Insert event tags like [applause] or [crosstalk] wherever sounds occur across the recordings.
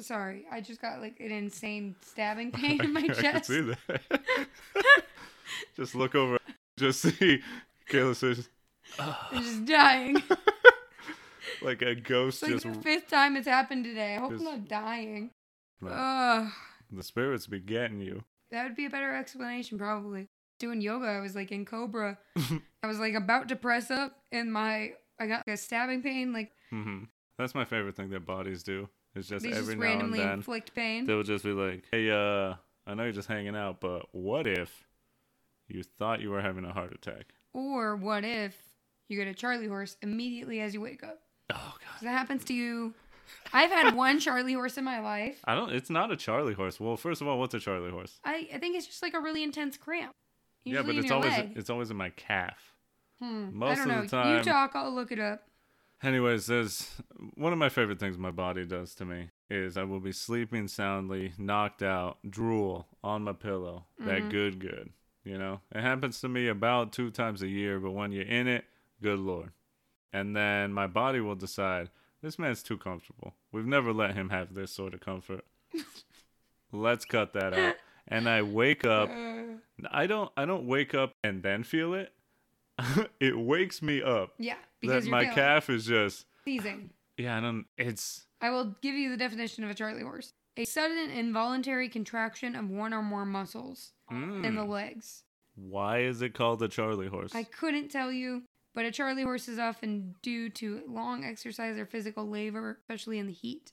Sorry, I just got like an insane stabbing [laughs] pain in my I can chest. see that. [laughs] just look over. Just see Kayla says, I'm just dying. [laughs] like a ghost It's like just. the fifth time it's happened today. I hope just- I'm not dying. No, Ugh. the spirits be getting you. That would be a better explanation, probably. Doing yoga, I was like in Cobra. I was like about to press up, and my I got a stabbing pain. Like hmm That's my favorite thing that bodies do. It's just they every just now and randomly then inflict pain. they'll just be like, "Hey, uh, I know you're just hanging out, but what if you thought you were having a heart attack?" Or what if you get a Charlie horse immediately as you wake up? Oh God. That happens to you. I've had one [laughs] Charlie horse in my life. I don't. It's not a Charlie horse. Well, first of all, what's a Charlie horse? I, I think it's just like a really intense cramp. yeah, but it's always leg. it's always in my calf. Hmm. most I don't know. time- You talk, I'll look it up. Anyways, there's one of my favorite things my body does to me is I will be sleeping soundly, knocked out, drool on my pillow. That Mhm. good, good. You know, it happens to me about two times a year, but when you're in it, good lord. And then my body will decide this man's too comfortable. We've never let him have this sort of comfort. [laughs] Let's cut that out. And I wake up. [laughs] I don't. I don't wake up and then feel it. [laughs] it wakes me up yeah, that because you're my feeling calf is just seizing. yeah, I don't. It's I will give you the definition of a Charlie horse: a sudden involuntary contraction of one or more muscles in the mm, legs. why is it called a Charlie horse? I couldn't tell you, but a Charlie horse is often due to long exercise or physical labor, especially in the heat,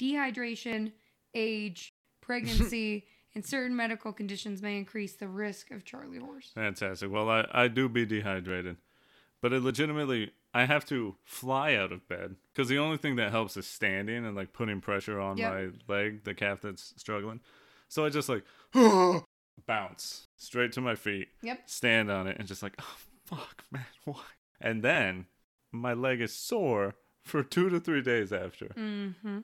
dehydration, age, [laughs] pregnancy, and certain medical conditions may increase the risk of Charlie horse. Fantastic. Well, I I do be dehydrated, but it legitimately I have to fly out of bed because the only thing that helps is standing and like putting pressure on Yep. my leg, the calf that's struggling. So I just like [gasps] bounce straight to my feet, Yep. stand on it, and just like oh fuck [laughs] man, why? And then my leg is sore for two to three days after. Mm-hmm.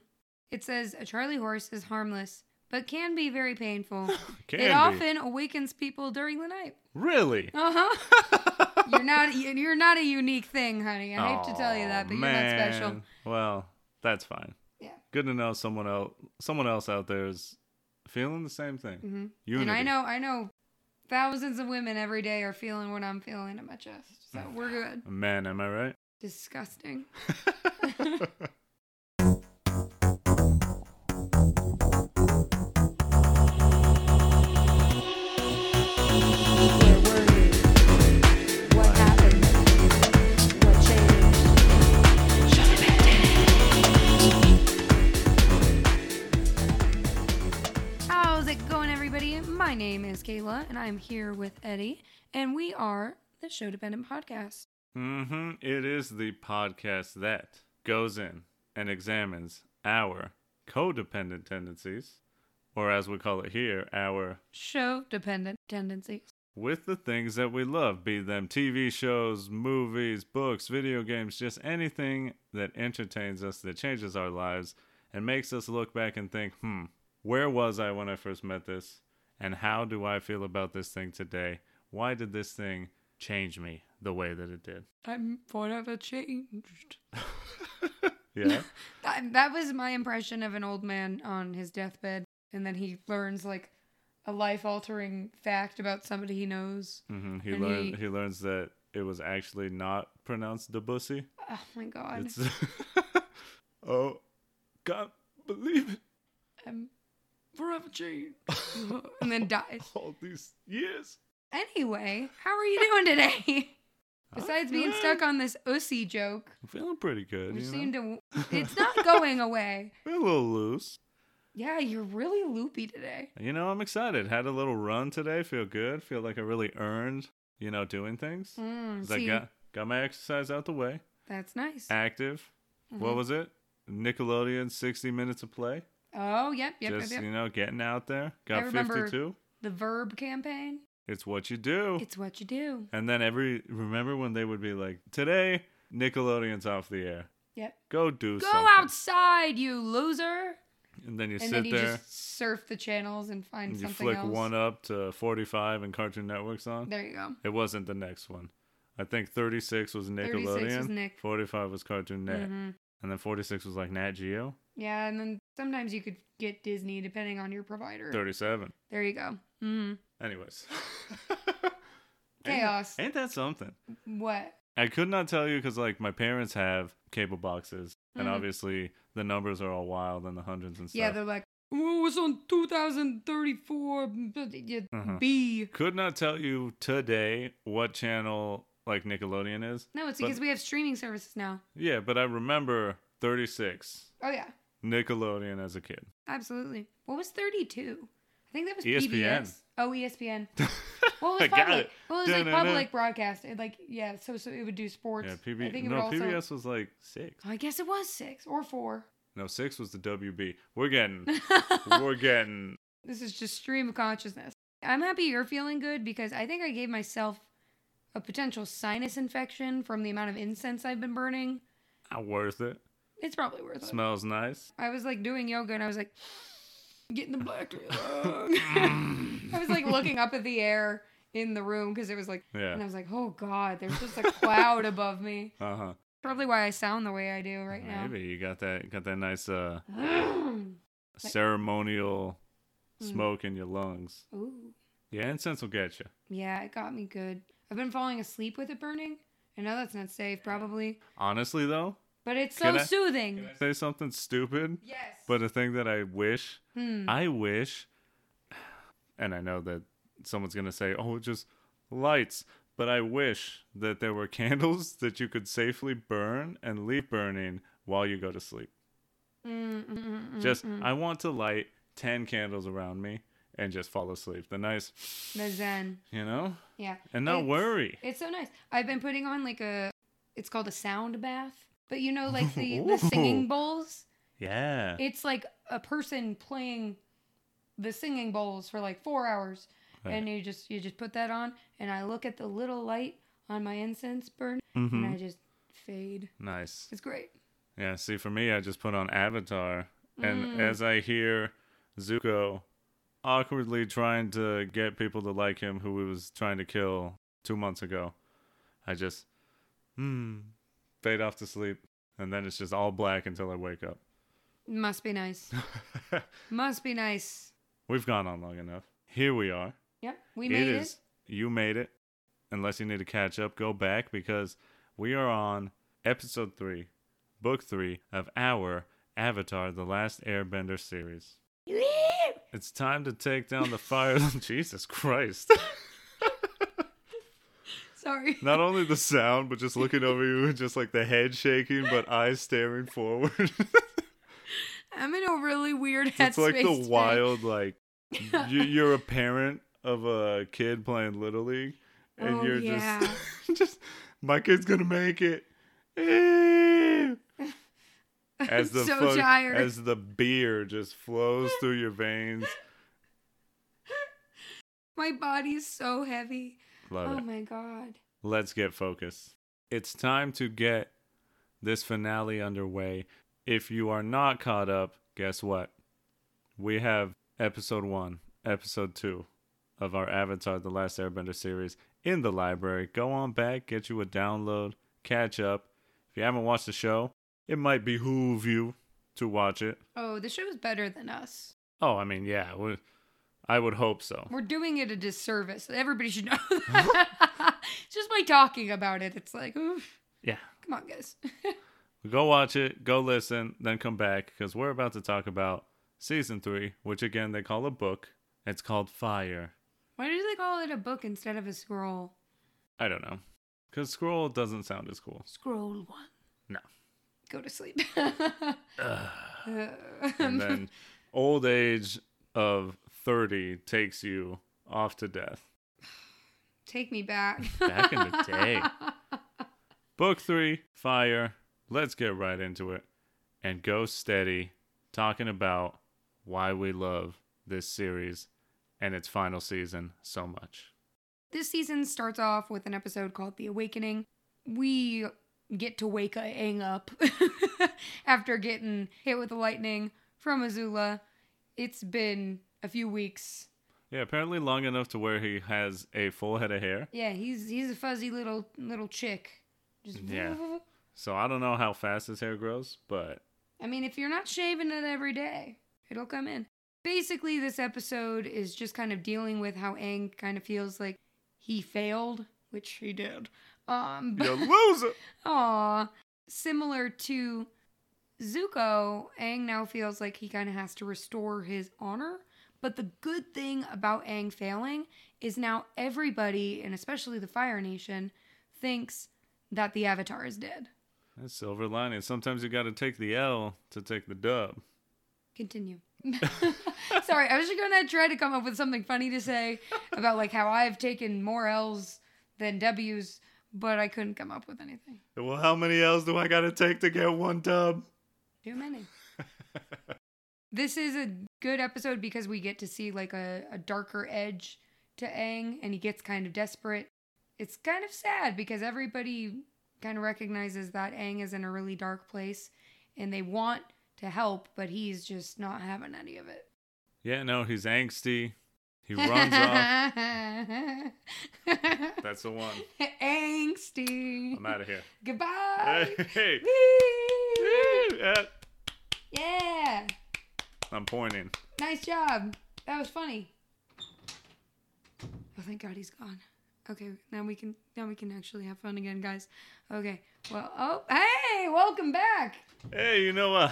It says a Charlie horse is harmless, but can be very painful. [laughs] Can it be. often awakens people during the night. really. Uh huh. [laughs] you're not you're not a unique thing, honey. I hate to tell you that, but you're not special. Well, that's fine. Yeah. Good to know someone else someone else out there is feeling the same thing. hmm Unity. And I know I know thousands of women every day are feeling what I'm feeling in my chest. So we're [sighs] good. Man, am I right? Disgusting. [laughs] name is Kayla, and I'm here with Eddie, and we are the Show Dependent Podcast. mm-hmm. It is the podcast that goes in and examines our codependent tendencies, or as we call it here, our Show dependent tendencies. with the things that we love, be them TV shows, movies, books, video games, just anything that entertains us, that changes our lives, and makes us look back and think, hmm, where was I when I first met this? And how do I feel about this thing today? Why did this thing change me the way that it did? I'm forever changed. [laughs] Yeah? [laughs] That, that was my impression of an old man on his deathbed, and then he learns like a life altering fact about somebody he knows. hmm He, learn, he- he learns that it was actually not pronounced Debussy. Oh my god. It's. [laughs] oh, can't believe it. I'm forever changed. [laughs] and then dies. All these years. Anyway, how are you doing today? [laughs] Besides being stuck on this ussy joke, I'm feeling pretty good. you know? to. [laughs] It's not going away. We're a little loose. Yeah, you're really loopy today. You know, I'm excited. Had a little run today. Feel good. Feel like I really earned, you know, doing things. Mm, 'Cause I see, got got my exercise out the way. that's nice. Active. What Mhm. was it? Nickelodeon 60 minutes of play. Oh, yep, yep, Just, yep, yep. you know, getting out there. Got remember- 52. The verb campaign. It's what you do. It's what you do. and then every remember when they would be like, "Today Nickelodeon's off the air. Yep. Go do something. Go something." outside, you loser. And then you and sit then you there just surf the channels and find and you something flick else. one up to 45 and Cartoon Network's on. There you go. It wasn't the next one. I think 36 was 36 Nickelodeon. was Nick. 45 was Cartoon Net. hmm And then 46 was like Nat Geo. Yeah, and then Sometimes you could get Disney depending on your provider. 37. There you go. hmm Anyways. [laughs] Chaos. Ain't, ain't that something? What? I could not tell you because, like, my parents have cable boxes, and Mhm. obviously the numbers are all wild in the hundreds and stuff. Yeah, they're like, oh, it's on 2034 Uh-huh. B. could not tell you today what channel, like, Nickelodeon is. No, it's But- because we have streaming services now. Yeah, but I remember 36 Oh, yeah. Nickelodeon as a kid. Absolutely. What was 32? I think that was ESPN. PBS. Oh, ESPN. [laughs] Well, it was public. it. Well, it was like public broadcast. It, like, yeah, so so it would do sports. Yeah, I think it No, would also. PBS was like six. I guess it was six or four. No, six was the WB. We're getting, [laughs] we're getting. this is just stream of consciousness. I'm happy you're feeling good because I think I gave myself a potential sinus infection from the amount of incense I've been burning. Not worth it. It's probably worth it. Smells nice. I was like doing yoga and I was like [sighs] getting the black. [laughs] [laughs] I was like looking up at the air in the room because it was like, Yeah. and I was like, oh god, there's just a cloud above me. Uh huh. Probably why I sound the way I do right now. Maybe you got that got that nice uh [gasps] ceremonial Mm. smoke in your lungs. Ooh, Yeah, incense will get you. yeah, it got me good. I've been falling asleep with it burning. I know that's not safe, probably, Honestly, though, but it's so I- soothing. say something stupid? Yes. But a thing that I wish, Hmm. I wish, and I know that someone's gonna say, "Oh, just lights," but I wish that there were [laughs] candles that you could safely burn and leave burning while you go to sleep. Mm, mm, mm, Just. I want to light ten candles around me and just fall asleep. The nice, the Zen. you know, Yeah. and not It's- worry. It's so nice. I've been putting on like a, it's called a sound bath. But you know, like the, [laughs] the singing bowls? Yeah. It's like a person playing the singing bowls for like four hours. Right. And you just you just put that on and I look at the little light on my incense burn hmm and I just fade. Nice. It's great. Yeah, see, for me, I just put on Avatar, and Mm. as I hear Zuko awkwardly trying to get people to like him who he was trying to kill two months ago, I just, hmm, fade off to sleep, and then it's just all black until I wake up. Must be nice. [laughs] Must be nice. We've gone on long enough. Here we are. Yep. We made it. is. You made it. Unless you need to catch up, go back because we are on episode three, book three of our Avatar: The Last Airbender series. It's time to take down the fire. [laughs] Jesus Christ! [laughs] Sorry. [laughs] Not only the sound, but just looking over you, and just like the head shaking, but eyes staring forward. [laughs] I'm in a really weird it's like the today. wild, like you, [laughs] you're a parent of a kid playing little league, and Oh, you're yeah. just, just my kid's gonna make it. As the so tired. as the beer just flows through your veins. My body's so heavy. Love oh it. my god. Let's get focused. It's time to get this finale underway. If you are not caught up, guess what? We have episode one, episode two of our Avatar The Last Airbender series in the library. Go on back, get you a download, catch up. If you haven't watched the show, it might behoove you to watch it. Oh, the show's better than us. Oh, I mean, yeah, we- I would hope so. We're doing it a disservice. Everybody should know. [laughs] Just by talking about it, it's like, oof. Yeah. Come on, guys. [laughs] Go watch it, go listen, then come back because we're about to talk about season three, which again they call a book. It's called Fire. Why do they call it a book instead of a scroll? I don't know. Because scroll doesn't sound as cool. Scroll one. No. Go to sleep. [laughs] And then old age of 30 takes you off to death. Take me back. Back in the day. [laughs] Book three, Fire. Let's get right into it and go steady talking about why we love this series and its final season so much. This season starts off with an episode called The Awakening. We get to wake Aang up [laughs] after getting hit with the lightning from Azula. It's been a few weeks. Yeah, apparently long enough to where he has a full head of hair. Yeah, he's he's a fuzzy little little chick. Just Yeah. So I don't know how fast his hair grows, but I mean, if you're not shaving it every day, it'll come in. Basically, this episode is just kind of dealing with how Aang kind of feels like he failed, which he did. Um, You a [laughs] loser. Aw. Similar to Zuko, Aang now feels like he kind of has to restore his honor. But the good thing about Aang failing is now everybody, and especially the Fire Nation, thinks that the Avatar is dead. That's silver lining. Sometimes you got to take the L to take the dub. Continue. [laughs] Sorry, I was just gonna try to come up with something funny to say about like how I've taken more L's than W's, but I couldn't come up with anything. Well, how many L's do I got to take to get one dub? Too many. [laughs] this is a good episode because we get to see like a, a darker edge to Aang and he gets kind of desperate. It's kind of sad because everybody kind of recognizes that Aang is in a really dark place and they want to help, but he's just not having any of it. Yeah, no, he's angsty. He [laughs] runs off. That's the one. Angsty. I'm out of here. Goodbye. Hey, hey. Woo! Yeah, Yeah. I'm pointing. Nice job. That was funny. Oh, thank God he's gone. Okay, now we can now we can actually have fun again, guys. Okay. Well, oh, hey, welcome back. Hey, you know, uh,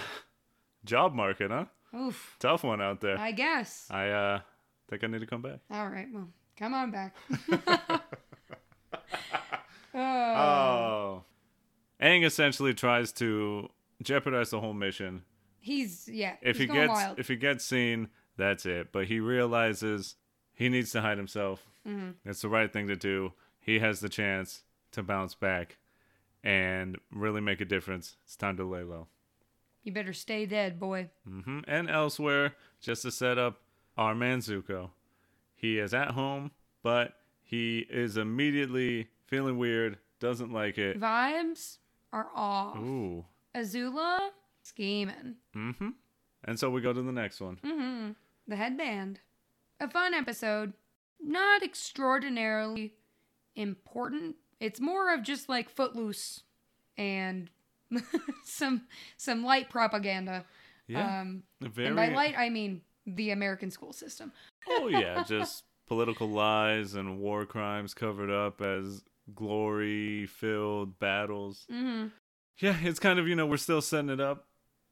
job market, huh? Oof. Tough one out there. I guess. I uh think I need to come back. All right. Well, come on back. [laughs] [laughs] oh. Oh. Aang essentially tries to jeopardize the whole mission. He's yeah. If he's he gets wild. if he gets seen, that's it. But he realizes he needs to hide himself. Mhm. It's the right thing to do. He has the chance to bounce back and really make a difference. It's time to lay low. you better stay dead, boy. Mm-hmm. And elsewhere, just to set up our man Zuko. He is at home, but he is immediately feeling weird, doesn't like it. Vibes are off. Ooh. Azula scheming. Mm-hmm. And so we go to the next one. Mm-hmm. The headband. A fun episode. Not extraordinarily important. It's more of just like footloose and [laughs] some some light propaganda. Yeah. Um, very. and by light I mean the American school system. oh [laughs] yeah, just political lies and war crimes covered up as glory-filled battles. Mm-hmm. Yeah, it's kind of you know we're still setting it up.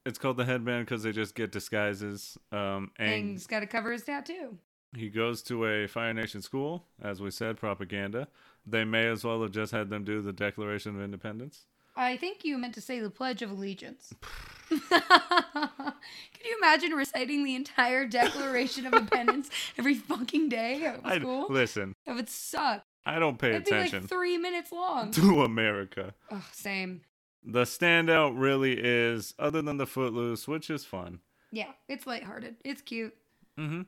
It's called the headband because they just get disguises. Um, and Aang's got to cover his tattoo. he goes to a Fire Nation school, as we said, propaganda. They may as well have just had them do the Declaration of Independence. I think you meant to say the Pledge of Allegiance. [laughs] Can you imagine reciting the entire Declaration of Independence [laughs] every fucking day at I school? listen. That would suck. I don't pay attention. It'd be like three minutes long. [laughs] to America. Same. The standout really is, other than the Footloose, which is fun, Yeah, it's lighthearted. It's cute. mm-hmm.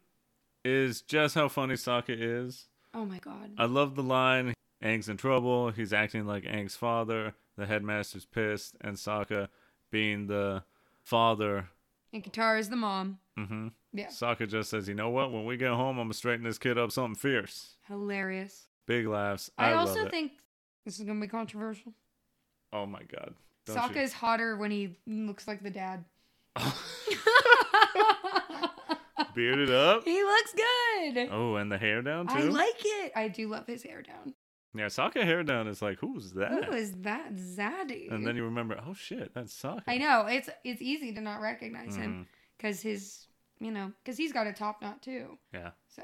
is just how funny Sokka is. Oh my god. I love the line, Aang's in trouble, he's acting like Aang's father, the headmaster's pissed, and Sokka being the father. And Katara is the mom. Mm-hmm. Yeah. Sokka just says, you know what, when we get home, I'm gonna straighten this kid up something fierce. Hilarious. Big laughs. I, I, also think this is gonna be controversial. Oh my god. Don't Sokka you- is hotter when he looks like the dad. [laughs] Bearded up. he looks good. Oh, and the hair down too. I like it. I do love his hair down. yeah, Sokka hair down is like, who's that? Who is that zaddy? and then you remember, oh shit, that's Sokka. I know it's it's easy to not recognize him mm. because his you know because he's got a top knot too. Yeah. So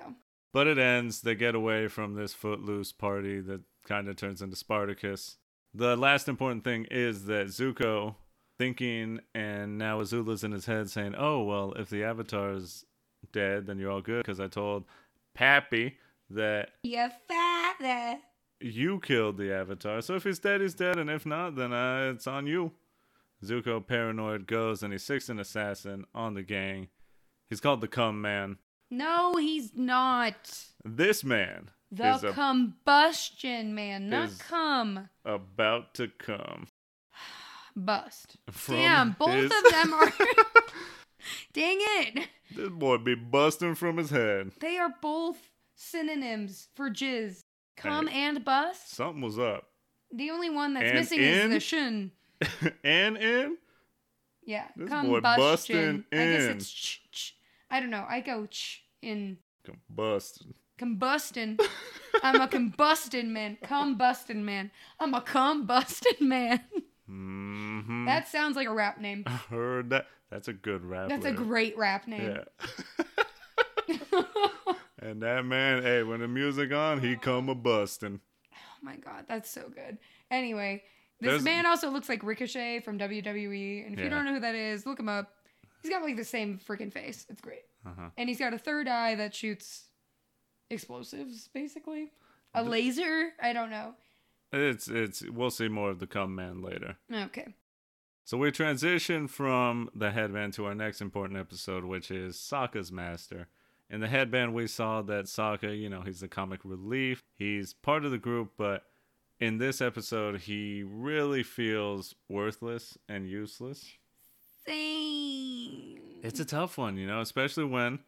But it ends. They get away from this footloose party that kind of turns into Spartacus. The last important thing is that Zuko, thinking, and now Azula's in his head saying, "Oh well, if the Avatar's dead, then you're all good." Because I told Pappy that your father. you killed the Avatar. So if he's dead, he's dead, and if not, then uh, it's on you. Zuko, paranoid, goes and he seeks an assassin on the gang. He's called the Cum Man. No, he's not. This man The is a combustion man, not cum. about to come. Bust. From Damn, both his- of them are. [laughs] Dang it. This boy be busting from his head. They are both synonyms for jizz. Come Hey. and bust. Something was up. The only one that's And missing in? is the shun. [laughs] and in? Yeah. This boy combustion. busting I guess in. it's ch, ch. I don't know. I go ch in Combusted. Combusting. I'm a combusting man. Combusting man. I'm a combusting man. Mm-hmm. that sounds like a rap name. I heard that. That's a good rap. That's a great rap name. Yeah. [laughs] and that man, hey, when the music on, he come a busting. Oh my god, that's so good. Anyway, this There's- man also looks like Ricochet from WWE, and if you don't know who that is, look him up. He's got like the same freaking face. It's great, Uh-huh. and he's got a third eye that shoots explosives, basically. A laser? I don't know. It's it's. We'll see more of the come man later. Okay. So we transition from the headband to our next important episode, which is Sokka's master. In the headband, we saw that Sokka, you know, he's the comic relief. He's part of the group, but in this episode, he really feels worthless and useless. Same. It's a tough one, you know, especially when,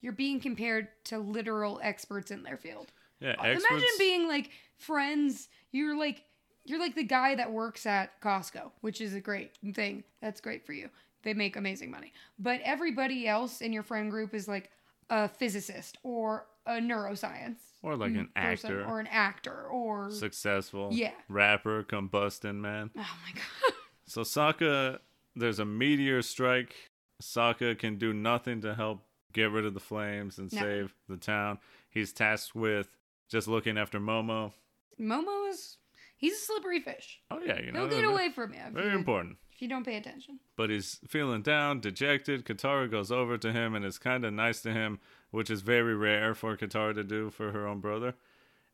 You're being compared to literal experts in their field. yeah, Imagine being like friends. You're like you're like the guy that works at Costco, which is a great thing. That's great for you. They make amazing money. But everybody else in your friend group is like a physicist or a neuroscience Or like hmm. an person actor. or an actor or successful Yeah. rapper, combusting man. oh my god. So Sokka, there's a meteor strike. Sokka can do nothing to help get rid of the flames and No. save the town. He's tasked with just looking after Momo. Momo is he's a slippery fish. Oh yeah, you know, He'll get away from you Very you, important. if you don't pay attention. But he's feeling down, dejected. Katara goes over to him and is kind of nice to him, which is very rare for Katara to do for her own brother.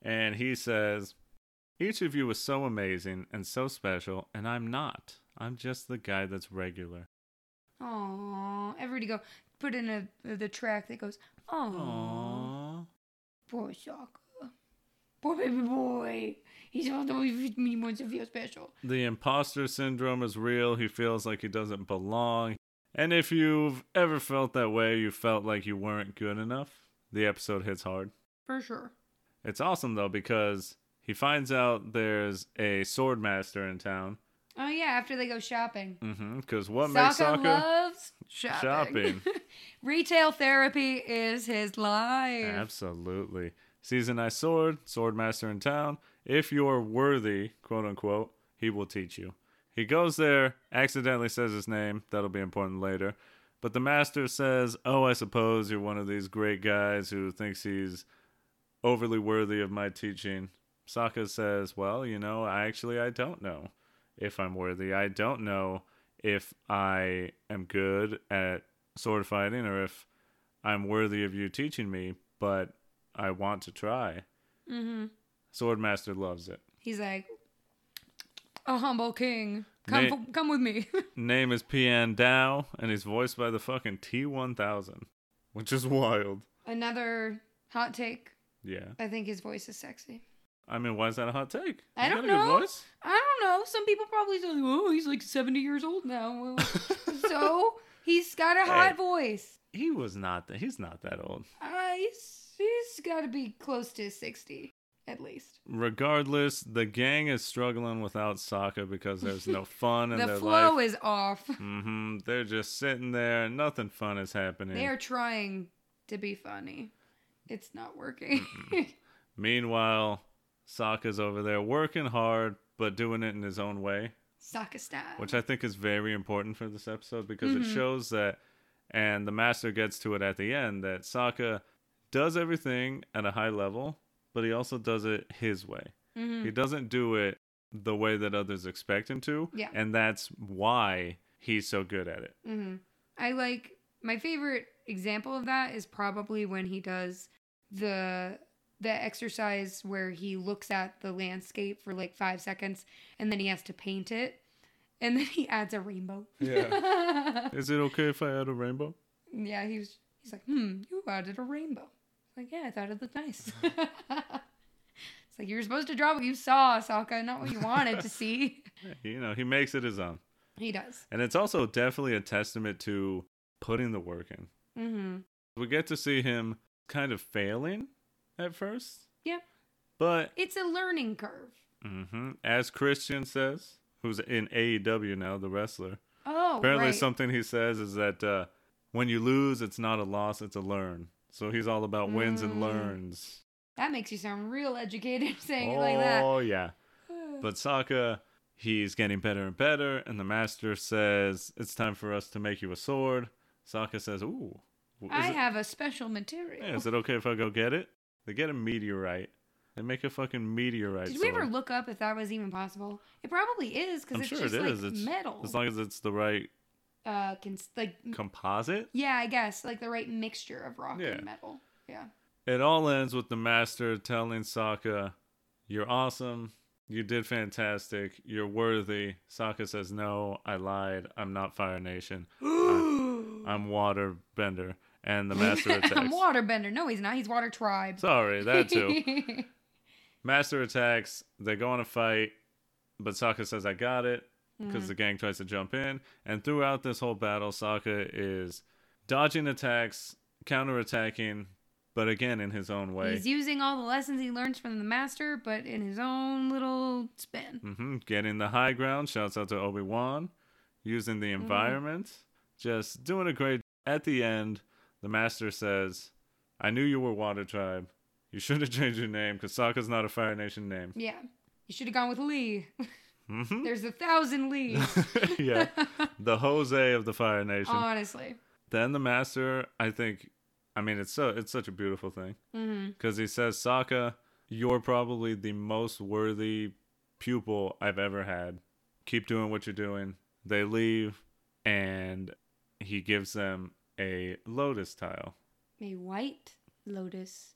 And he says, "Each of you is so amazing and so special, and I'm not. I'm just the guy that's regular." Aww. Everybody go put in a the track that goes. Aww. Poor Sokka. Poor baby boy. He's way he wants to feel special. The imposter syndrome is real. He feels like he doesn't belong. And if you've ever felt that way, you felt like you weren't good enough, the episode hits hard. For sure. It's awesome though because he finds out there's a sword master in town. Oh yeah, after they go shopping. Mm-hmm. Because what Sokka makes Sokka loves shopping. shopping? [laughs] Retail therapy is his life. Absolutely. Sees a nice sword, sword master in town. If you're worthy, quote unquote, he will teach you. He goes there, accidentally says his name. That'll be important later. But the master says, Oh, I suppose you're one of these great guys who thinks he's overly worthy of my teaching. Sokka says, Well, you know, I actually I don't know if I'm worthy. I don't know if I am good at sword fighting or if I'm worthy of you teaching me, but I want to try. Mm-hmm. Swordmaster loves it. He's like, a humble king. Come, Na- f- come with me. [laughs] Name is Pian Dao, and he's voiced by the fucking T1000, which is wild. Another hot take. Yeah. I think his voice is sexy. I mean, why is that a hot take? I don't got a good know. voice. I don't know. Some people probably say, "Oh, he's like seventy years old now." [laughs] So he's got a hot Hey. voice. He was not that. He's not that old. Uh, he's he's got to be close to sixty at least. Regardless, the gang is struggling without Sokka because there's no [laughs] fun in the their flow life. is off. Mm-hmm. They're just sitting there. Nothing fun is happening. They are trying to be funny. It's not working. Meanwhile, Sokka's over there working hard, but doing it in his own way. Sokka style. which I think is very important for this episode because it Mhm. shows that, and the master gets to it at the end, that Sokka does everything at a high level, but he also does it his way. Mhm. He doesn't do it the way that others expect him to, Yeah. and that's why he's so good at it. hmm I like my favorite example of that is probably when he does the the exercise where he looks at the landscape for like five seconds and then he has to paint it and [laughs] then he adds a rainbow. Yeah. [laughs] Is it okay if I add a rainbow? yeah, he was he's like, hmm, you added a rainbow. Like, yeah, I thought it looked nice. [laughs] it's like you were supposed to draw what you saw, Sokka, not what you wanted to see. You know, he makes it his own. He does. And it's also definitely a testament to putting the work in. Mm-hmm. We get to see him kind of failing at first. Yeah. But It's a learning curve. hmm as Christian says, who's in AEW now, the wrestler, Oh, Apparently, right. something he says is that uh, when you lose, it's not a loss, it's a learn. So he's all about wins and Mm. learns. That makes you sound real educated [laughs] saying it like that. Oh, yeah. [sighs] But Sokka, he's getting better and better, and the master says, It's time for us to make you a sword. Sokka says, Ooh. I it- have a special material. yeah, is it okay if I go get it? They get a meteorite. They make a fucking meteorite Did we ever look up if that was even possible? It probably is because I'm it's sure just it like. It's metal. As long as it's the right uh, can like composite. yeah, I guess like the right mixture of rock Yeah. and metal. Yeah. It all ends with the master telling Sokka, You're awesome. You did fantastic. You're worthy. Sokka says, No, I lied. I'm not Fire Nation. [gasps] I'm Water Bender. And the [laughs] master attacks. I'm waterbender. No, he's not. He's water tribe. Sorry, that too. [laughs] master attacks. They go on a fight, but Sokka says, I got it. Because the gang tries to jump in. And throughout this whole battle, Sokka is dodging attacks, counterattacking, but again in his own way. He's using all the lessons he learns from the master, but in his own little spin. hmm Getting the high ground. Shouts out to Obi Wan. Using the environment. Just doing a great. At the end, the master says, "I knew you were Water Tribe. You should have changed your name because Sokka's not a Fire Nation name." Yeah. You should have gone with Lee. hmm [laughs] There's a thousand Lees. [laughs] yeah, the Jose of the Fire Nation. Honestly. then the master, I think, I mean, it's so it's such a beautiful thing because he says, "Sokka, you're probably the most worthy pupil I've ever had. Keep doing what you're doing." They leave, and he gives them a lotus tile. A white lotus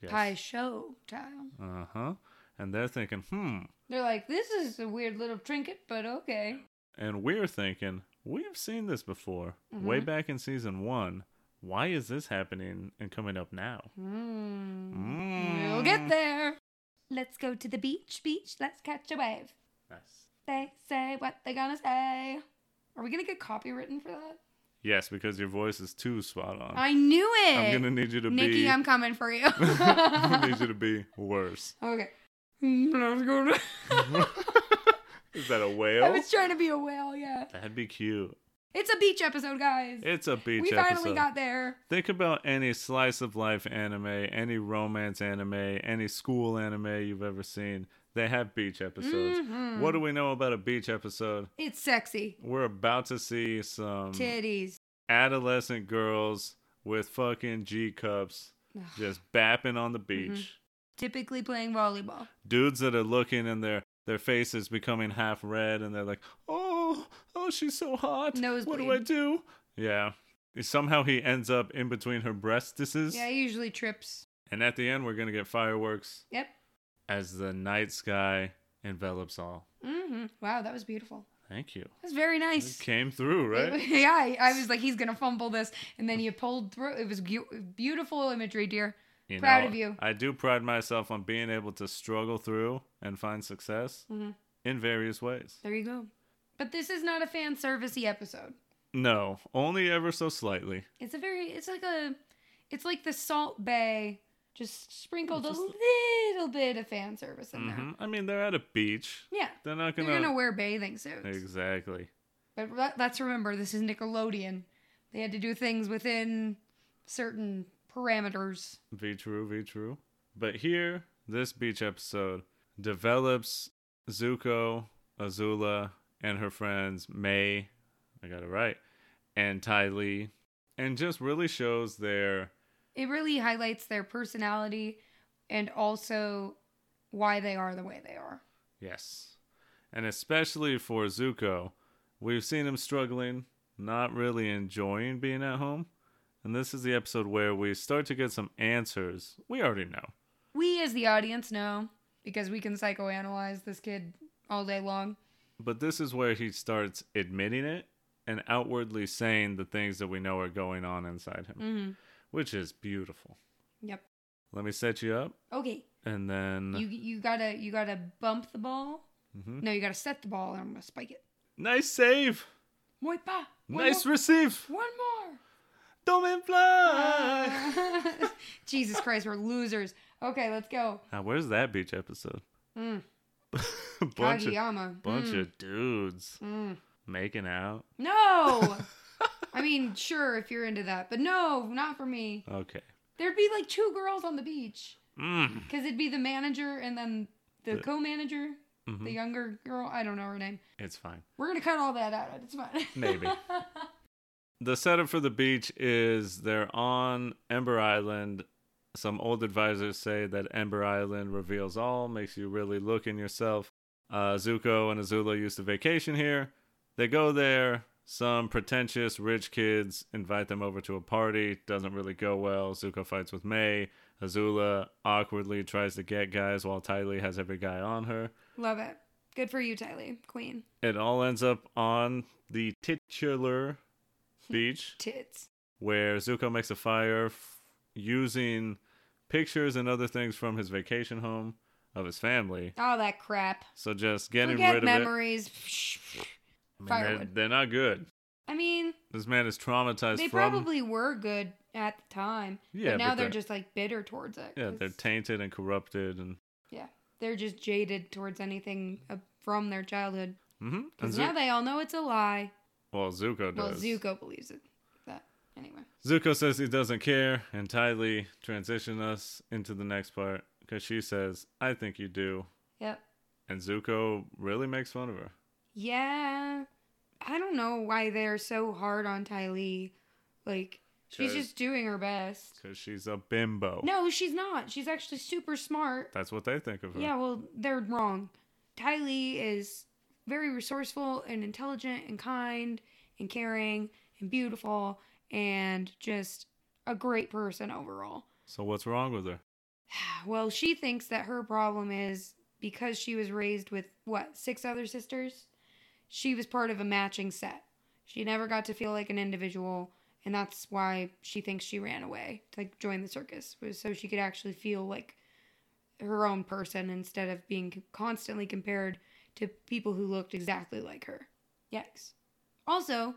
Yes. Pai Sho tile. Uh huh. And they're thinking, hmm. They're like, this is a weird little trinket, but okay. And we're thinking, we've seen this before, way Mhm. back in season one. Why is this happening and coming up now? Mm. We'll get there. Let's go to the beach, beach. Let's catch a wave. Nice. They say what they gonna say. Are we gonna get copywritten for that? Yes, because your voice is too spot on. I knew it. I'm gonna need you to Nicki, be. Nicki. I'm coming for you. [laughs] I'm gonna need you to be [laughs] worse. okay. Mm, to- [laughs] Is that a whale? I was trying to be a whale, yeah. That'd be cute. It's a beach episode, guys. It's a beach episode. we finally episode. got there. Think about any slice of life anime, any romance anime, any school anime you've ever seen. They have beach episodes. Mhm. What do we know about a beach episode? It's sexy. We're about to see some Titties. adolescent girls with fucking G cups just bapping on the Mm-hmm. beach. Typically playing volleyball. Dudes that are looking and their their faces becoming half red and they're like, "Oh, oh, she's so hot. What do I do?" Yeah. Somehow he ends up in between her breastises. Yeah, he usually trips. And at the end, we're going to get fireworks Yep. As the night sky envelops all. hmm Wow, that was beautiful. Thank you. That's very It nice. came through, It- right? [laughs] yeah, I, I was like, he's gonna fumble this, and then you pulled through. It was beautiful imagery, dear. You Proud know, of you. I do pride myself on being able to struggle through and find success Mhm. in various ways. There you go. But this is not a fan servicey episode. No, only ever so slightly. It's a very. It's like a. It's like the Salt Bae, just sprinkled Just- a little bit of fan service in there. hmm I mean, they're at a beach. Yeah, They're not they're gonna. gonna wear bathing suits. Exactly. But let- let's remember, this is Nickelodeon. They had to do things within certain parameters. Be true, be true. But here, this beach episode develops Zuko, Azula, and her friends May, I got it right, and Ty Lee, and just really shows their It really highlights their personality and also why they are the way they are. yes, and especially for Zuko, we've seen him struggling, not really enjoying being at home, and this is the episode where we start to get some answers we already know. We, as the audience, know because we can psychoanalyze this kid all day long. But this is where he starts admitting it and outwardly saying the things that we know are going on inside him, Mm-hmm. Which is beautiful. Yep. Let me set you up, Okay. and then You you gotta you gotta bump the ball. Mhm. No, you gotta set the ball, and I'm gonna spike it. nice save, Muy pa. Nice more. receive. One more. Don't fly. [laughs] Jesus Christ, we're losers. Okay, let's go. now, where's that beach episode? Mm. [laughs] bunch of Kageyama. bunch Mm. of dudes. Mm. Making out. No. [laughs] I mean, sure, if you're into that, but no, not for me. Okay. There'd be like two girls on the beach Mm. because it'd be the manager and then the The- co-manager, Mhm. the younger girl. I don't know her name. It's fine. We're gonna cut all that out. It's fine. [laughs] Maybe. The setup for the beach is they're on Ember Island. Some old advisors say that Ember Island reveals all, makes you really look in yourself. Uh, Zuko and Azula used to vacation here. They go there. Some pretentious rich kids invite them over to a party. Doesn't really go well. Zuko fights with May. Azula awkwardly tries to get guys while Ty Lee has every guy on her. Love it. Good for you, Ty Lee, Queen. It all ends up on the titular beach [laughs] Tits. where Zuko makes a fire f- using pictures and other things from his vacation home of his family. All that crap. So just getting Forget rid memories. of it. [laughs] I mean, they're, they're not good. I mean, This man is traumatized they from. probably were good at the time. Yeah, but now but they're they're- just like bitter towards it. yeah, 'cause they're tainted and corrupted, and yeah, they're just jaded towards anything uh, from their childhood. mm-hmm. Because now they all know it's a lie. well, Zuko does. Well. Zuko believes it. That anyway. Zuko says he doesn't care, and Ty Lee transition us into the next part because she says, "I think you do," Yep. and Zuko really makes fun of her. Yeah. I don't know why they're so hard on Ty Lee. Like she's just doing her best. Because she's a bimbo. No, she's not. She's actually super smart. That's what they think of her. Yeah, well, they're wrong. Ty Lee is very resourceful and intelligent and kind and caring and beautiful and just a great person overall. So what's wrong with her? [sighs] Well, she thinks that her problem is because she was raised with what, six other sisters? She was part of a matching set. She never got to feel like an individual, and that's why she thinks she ran away to like, join the circus, was so she could actually feel like her own person instead of being constantly compared to people who looked exactly like her. Yikes. Also,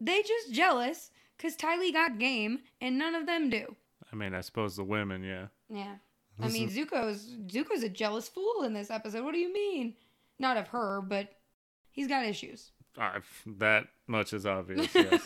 they just jealous because Ty Lee got game and none of them do. I mean, I suppose the women, yeah. Yeah. I mean, Zuko's Zuko's a jealous fool in this episode. What do you mean? Not of her, but he's got issues. Uh, that much is obvious, yes.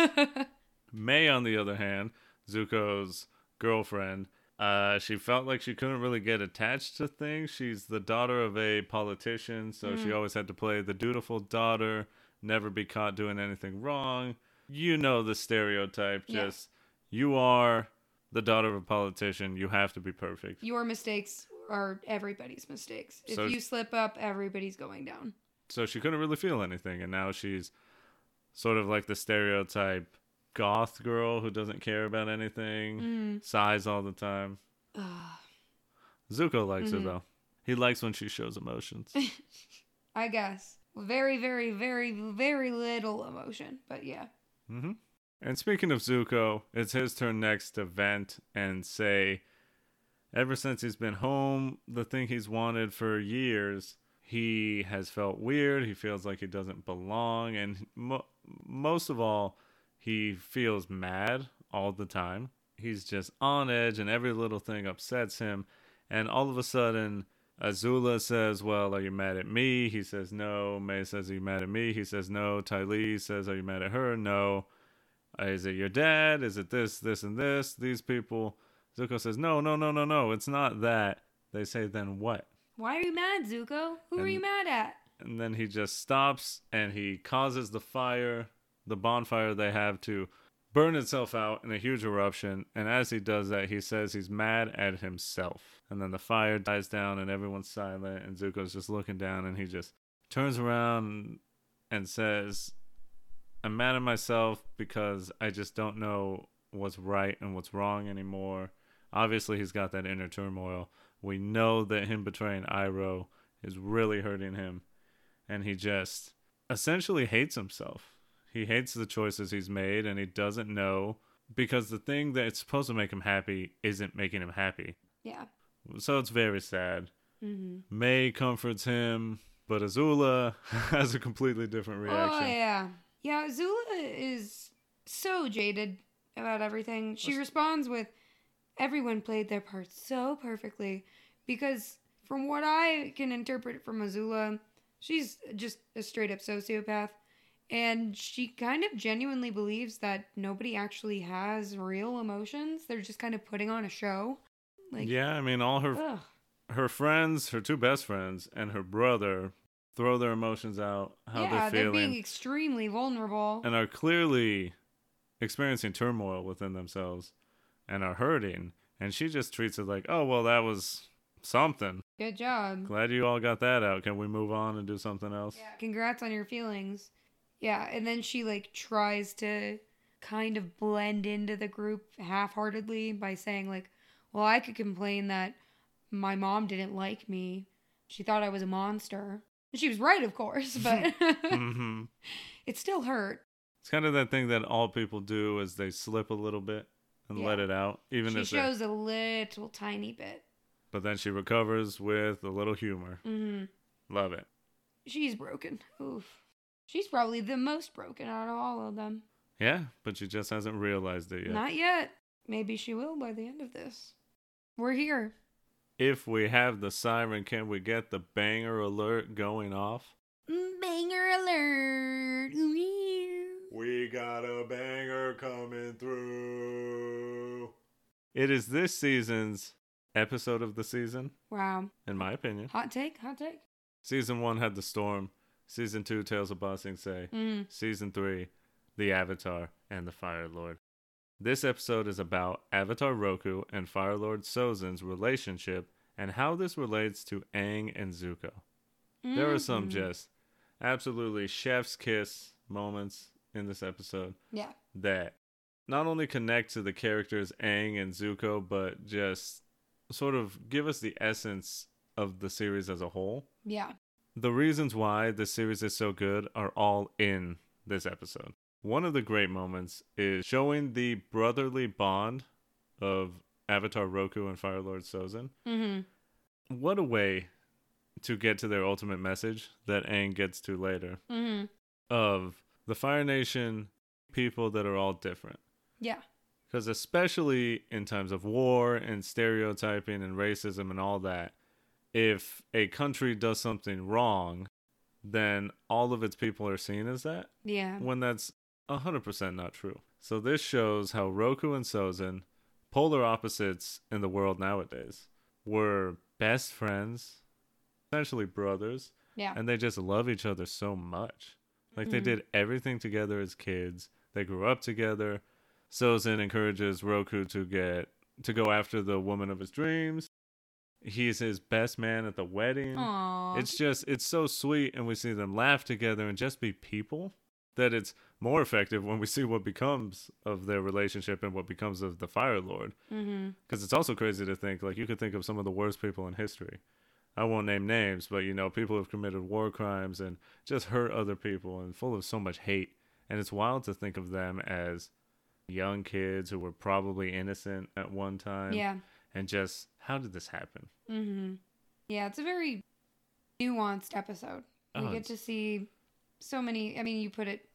[laughs] May, on the other hand, Zuko's girlfriend, uh, she felt like she couldn't really get attached to things. She's the daughter of a politician, so she Mm. always had to play the dutiful daughter, never be caught doing anything wrong. You know the stereotype, Yeah. just you are the daughter of a politician, you have to be perfect. Your mistakes are everybody's mistakes. If So- you slip up, everybody's going down. So she couldn't really feel anything and now she's sort of like the stereotype goth girl who doesn't care about anything Mm. sighs all the time Ugh. zuko likes Mhm. her though he likes when she shows emotions [laughs] I guess. Very, very, very, very little emotion. But yeah. mm-hmm. and speaking of zuko it's his turn next to vent and say ever since he's been home the thing he's wanted for years he has felt weird. He feels like he doesn't belong. And mo- most of all he feels mad all the time. He's just on edge and every little thing upsets him. And all of a sudden azula says well are you mad at me? He says no. May says are you mad at me? He says no. Ty says are you mad at her? No. Is it your dad? Is it this this and this? These people zuko says no no no no no. It's not that. They say then what Why are you mad, Zuko? Who are you mad at? and then he just stops and he causes the fire, the bonfire they have to burn itself out in a huge eruption. And as he does that, he says he's mad at himself. And then the fire dies down and everyone's silent. And Zuko's just looking down and he just turns around and says, I'm mad at myself because I just don't know what's right and what's wrong anymore. Obviously, he's got that inner turmoil. We know that him betraying Iroh is really hurting him and he just essentially hates himself. He hates the choices he's made and he doesn't know because the thing that's supposed to make him happy isn't making him happy. Yeah. So it's very sad. Mm-hmm. May comforts him, but Azula [laughs] has a completely different reaction. Oh yeah, yeah. Azula is so jaded about everything. She Let's- responds with, "Everyone played their part so perfectly," because from what I can interpret from Azula, she's just a straight up sociopath, And she kind of genuinely believes that nobody actually has real emotions. They're just kind of putting on a show. Like, yeah, I mean, all her ugh. her friends, her two best friends, and her brother throw their emotions out, how yeah, they're feeling. they're being extremely vulnerable. and are clearly experiencing turmoil within themselves and are hurting. And she just treats it like, oh, well, that was something. Good job. Glad you all got that out. Can we move on and do something else? Yeah, congrats on your feelings. Yeah, and then she like tries to kind of blend into the group half-heartedly by saying like, "Well, I could complain that my mom didn't like me. She thought I was a monster." And she was right, of course, but [laughs] hmm [laughs] it still hurt. It's kind of that thing that all people do is they slip a little bit and let it out, even she if shows a little tiny bit. But then she recovers with a little humor. hmm Love it. She's broken. Oof. She's probably the most broken out of all of them. Yeah, but she just hasn't realized it yet. Not yet. Maybe she will by the end of this. We're here. If we have the siren, can we get the banger alert going off? Banger alert. We got a banger coming through. It is this season's episode of the season, Wow. in my opinion. Hot take, hot take. Season one had the storm. Season two, Tales of Ba Sing Se. Mm. Season 3, The Avatar and the Fire Lord. This episode is about Avatar Roku and Fire Lord Sozin's relationship and how this relates to Aang and Zuko. There are some Mhm. just absolutely chef's kiss moments in this episode Yeah. that not only connect to the characters Aang and Zuko, but just sort of give us the essence of the series as a whole. Yeah. The reasons why this series is so good are all in this episode. One of the great moments is showing the brotherly bond of Avatar Roku and Fire Lord Sozin. Mm-hmm. What a way to get to their ultimate message that Aang gets to later Mm-hmm. of the Fire Nation people that are all different. Yeah. Because especially in times of war and stereotyping and racism and all that, if a country does something wrong, then all of its people are seen as that, Yeah. when that's 100% not true. So this shows how Roku and Sozin, polar opposites in the world nowadays, were best friends, essentially brothers, Yeah. and they just love each other so much. Like they Mhm. did everything together as kids. They grew up together. Sozin encourages Roku to get to go after the woman of his dreams. He's his best man at the wedding. Aww. It's just it's so sweet and we see them laugh together and just be people that it's more effective when we [laughs] see what becomes of their relationship and what becomes of the Fire Lord. mm-hmm. Because it's also crazy to think, like, you could think of some of the worst people in history. I won't name names, but, you know, people who've committed war crimes and just hurt other people and full of so much hate. And it's wild to think of them as young kids who were probably innocent at one time. Yeah. And just, how did this happen? Mm-hmm. Yeah, it's a very nuanced episode. We Oh, get to see so many. I mean, you put it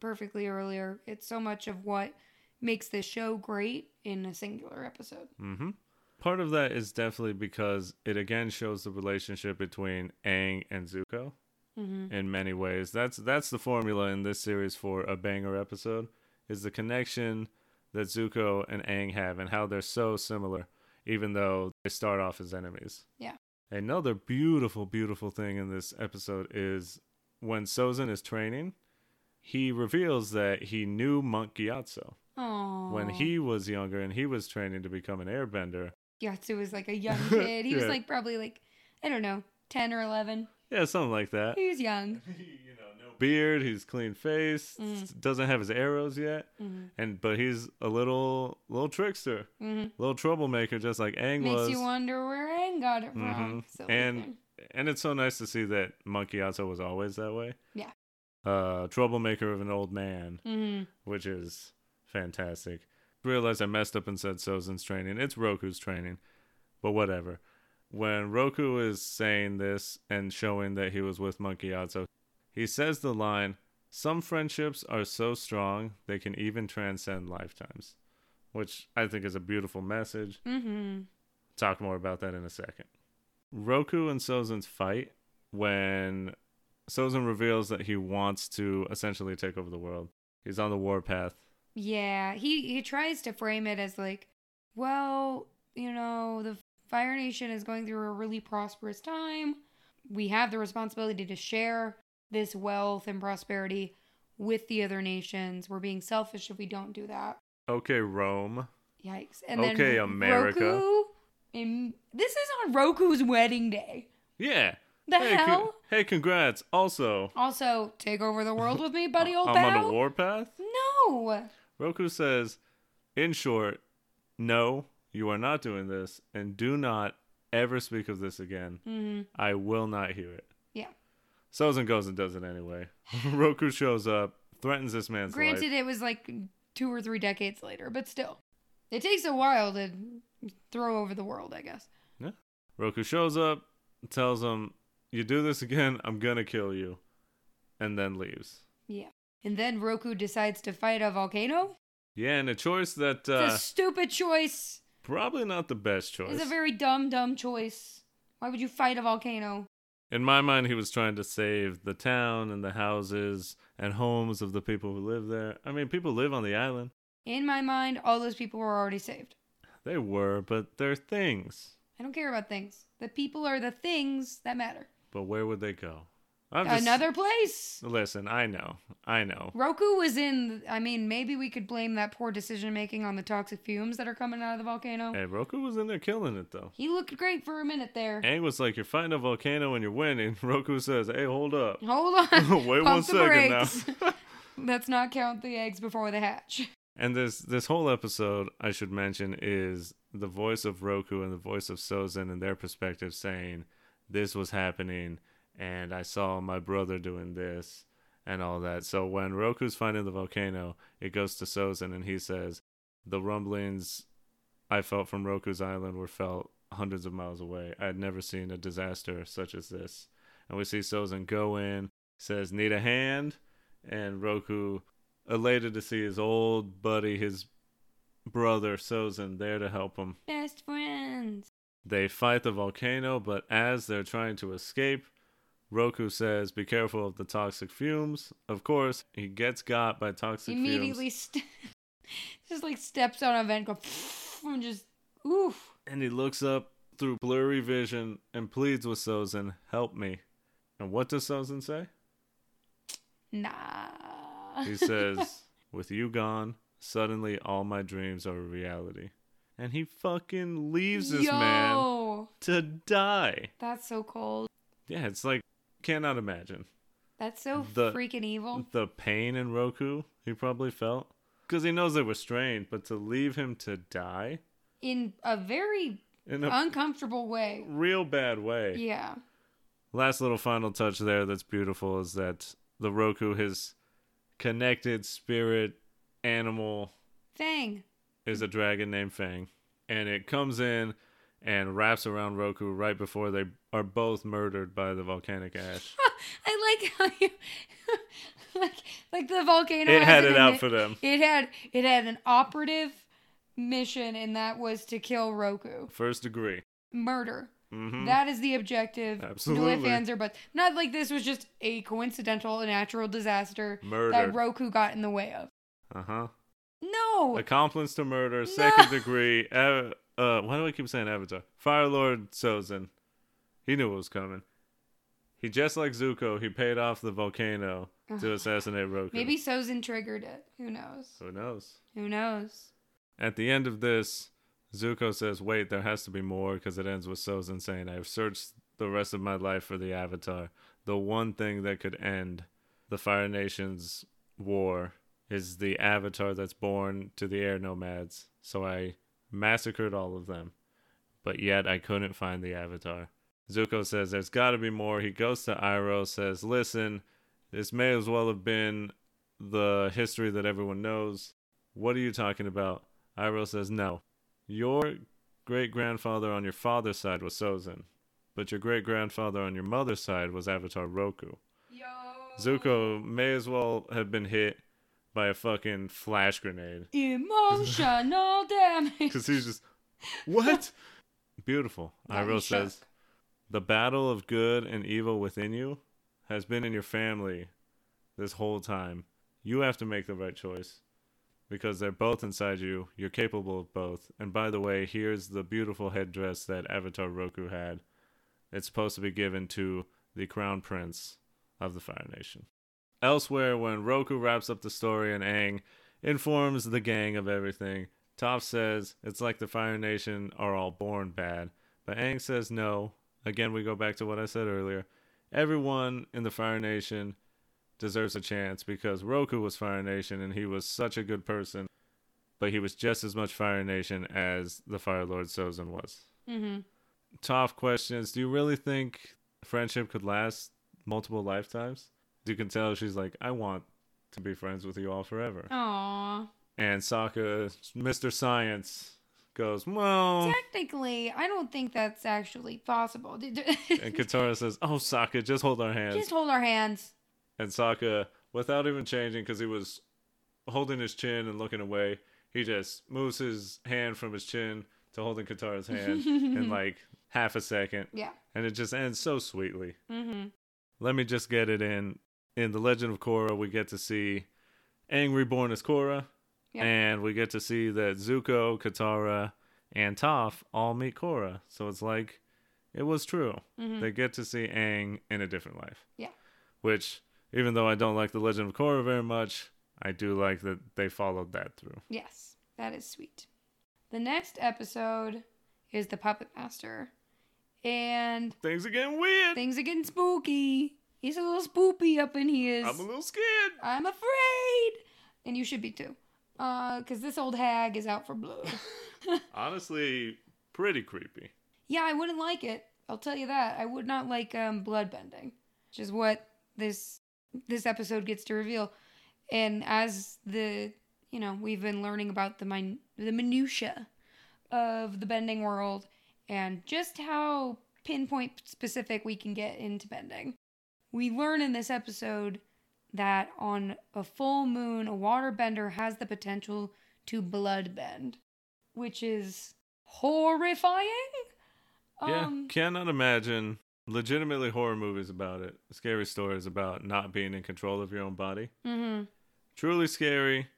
perfectly earlier. It's so much of what makes this show great in a singular episode. Mm hmm Part of that is definitely because it again shows the relationship between Aang and Zuko. Mm-hmm. in many ways. That's that's the formula in this series for a banger episode is the connection that Zuko and Aang have and how they're so similar even though they start off as enemies. Yeah. Another beautiful beautiful thing in this episode is when Sozin is training, he reveals that he knew Monk Gyatso. Oh. When he was younger and he was training to become an airbender. Gyatso was like a [laughs] young kid. He was like probably like I don't know, ten or eleven. Yeah, something like that. He was young. [laughs] you know, no [laughs] beard, he's clean faced, Mm. doesn't have his arrows yet. Mm-hmm. and but he's a little little trickster, Mm-hmm. little troublemaker, just like Aang Makes was. you wonder where Aang got it from. Mhm. Silly And- thing. and it's so nice to see that Monkey Gyatso was always that way. Yeah. Uh, troublemaker of an old man, Mhm. which is fantastic. Realized I messed up and said Sozin's training. It's Roku's training, but whatever. When Roku is saying this and showing that he was with Monkey Gyatso, he says the line, "Some friendships are so strong they can even transcend lifetimes," which I think is a beautiful message. Mhm. Talk more about that in a second. Roku and Sozin's fight when Sozin reveals that he wants to essentially take over the world. He's on the warpath. Yeah, he he tries to frame it as like, well, you know, the Fire Nation is going through a really prosperous time. We have the responsibility to share this wealth and prosperity with the other nations. We're being selfish if we don't do that. Okay, Rome. Yikes. And Okay, then America. Roku, in, this is on Roku's wedding day. Yeah. The hey, con- hell? hey, congrats. Also, Also, take over the world with me, buddy [laughs] old I'm pal. on the warpath. No. Roku says, in short, no, you are not doing this, and do not ever speak of this again. hmm I will not hear it. Yeah. Sozin goes and does it anyway. [laughs] Roku shows up, threatens this man's life. Granted, life. it was like two or three decades later, but still, it takes a while to throw over the world. I guess. Yeah. Roku shows up, tells him, "You do this again, I'm gonna kill you," and then leaves. Yeah. And then Roku decides to fight a volcano. Yeah, and a choice that It's uh, a stupid choice. probably not the best choice. It's a very dumb, dumb choice. Why would you fight a volcano? In my mind, he was trying to save the town and the houses and homes of the people who live there. I mean, people live on the island. In my mind, all those people were already saved. They were, but they're things. I don't care about things. The people are the things that matter. But where would they go? I'm just, Another place. Listen, I know, I know. Roku was in. I mean, maybe we could blame that poor decision making on the toxic fumes that are coming out of the volcano. Hey, Roku was in there killing it though. He looked great for a minute there. Aang was like, "You're fighting a volcano and you're winning." [laughs] Roku says, "Hey, hold up, Hold [laughs] on. wait one second now." [laughs] Let's not count the eggs before they hatch. And this this whole episode, I should mention, is the voice of Roku and the voice of Sozin and their perspective saying, "This was happening, and I saw my brother doing this, and all that." So when Roku's finding the volcano, it goes to Sozin, and he says, "The rumblings I felt from Roku's island were felt hundreds of miles away. I had never seen a disaster such as this." And we see Sozin go in, says, "Need a hand," and Roku elated to see his old buddy, his brother Sozin, there to help him. Best friends. They fight the volcano, but as they're trying to escape, Roku says, "Be careful of the toxic fumes." Of course, he gets got by toxic Immediately, fumes, st- [laughs] just like steps on a vent, go [laughs] and just oof. and he looks up through blurry vision and pleads with Sozin, "Help me." And what does Sozin say? Nah. He says, [laughs] "With you gone, suddenly all my dreams are a reality." And he fucking leaves this man to die. that's so cold. Yeah, it's like cannot imagine That's so The- freaking evil. the pain in Roku he probably felt because he knows they were strained, but to leave him to die In a very in a uncomfortable way. real bad way. Yeah. Last little final touch there that's beautiful is that the Roku, his connected spirit animal, Fang. is a dragon named Fang, and it comes in and wraps around Roku right before they are both murdered by the volcanic ash. [laughs] I like how you [laughs] like like the volcano. it had it out ini- for them. It had it had an operative mission, and that was to kill Roku. First degree. Murder. hmm That is the objective. Absolutely. answer, but not like this was just a coincidental natural disaster Murder. that Roku got in the way of. Uh huh. No. Accomplice to murder, second degree. Uh, uh, why do I keep saying Avatar? Fire Lord Sozin. He knew what was coming. He just like Zuko, he paid off the volcano to assassinate Roku. Maybe Sozin triggered it. Who knows? Who knows? Who knows? At the end of this, Zuko says, "Wait, there has to be more," because it ends with Sozin saying, "I've searched the rest of my life for the Avatar. The one thing that could end the Fire Nation's war is the Avatar that's born to the air nomads. So I massacred all of them, but yet I couldn't find the Avatar." Zuko says, "There's got to be more." He goes to Iroh, says, "Listen, this may as well have been the history that everyone knows. What are you talking about?" Iroh says, No. Your great grandfather on your father's side was Sozin, but your great grandfather on your mother's side was Avatar Roku. Yo. Zuko may as well have been hit by a fucking flash grenade. Emotional [laughs] damage. Because he's just, What? Beautiful. Iroh says. The battle of good and evil within you has been in your family this whole time, you have to make the right choice because they're both inside you. You're capable of both. And by the way, here's the beautiful headdress that Avatar Roku had. It's supposed to be given to the crown prince of the Fire Nation. Elsewhere, when Roku wraps up the story and Aang informs the gang of everything, Toph says it's like the Fire Nation are all born bad. But Aang says no. Again, we go back to what I said earlier. Everyone in the Fire Nation deserves a chance because Roku was Fire Nation and he was such a good person, but he was just as much Fire Nation as the Fire Lord Sozin was. Mm-hmm. Toph questions Do you really think friendship could last multiple lifetimes? You can tell she's like, I want to be friends with you all forever. Aww. And Sokka, Mr. Science, goes, Well. Technically, I don't think that's actually possible. [laughs] and Katara says, Oh, Sokka, just hold our hands. Just hold our hands. And Sokka, without even changing, because he was holding his chin and looking away, he just moves his hand from his chin to holding Katara's hand [laughs] in like half a second. Yeah. And it just ends so sweetly. Mm-hmm. Let me just get it in. In The Legend of Korra, we get to see Aang reborn as Korra. Yeah. And we get to see that Zuko, Katara, and Toph all meet Korra. So it's like it was true. Mhm. They get to see Aang in a different life. Yeah. Which, even though I don't like The Legend of Korra very much, I do like that they followed that through. Yes, that is sweet. The next episode is the Puppet Master. And Things are getting weird. things are getting spooky. He's a little spoopy up in here. I'm a little scared. I'm afraid. And you should be too. Uh, cause this old hag is out for blood. [laughs] [laughs] Honestly, pretty creepy. yeah, I wouldn't like it. I'll tell you that. I would not like um blood bending, which is what this this episode gets to reveal. And as the you know we've been learning about the min- the minutia of the bending world and just how pinpoint specific we can get into bending. We learn in this episode that on a full moon, a waterbender has the potential to blood bend, which is horrifying. Yeah, Um, cannot imagine legitimately horror movies about it. Scary stories about not being in control of your own body. hmm Truly scary.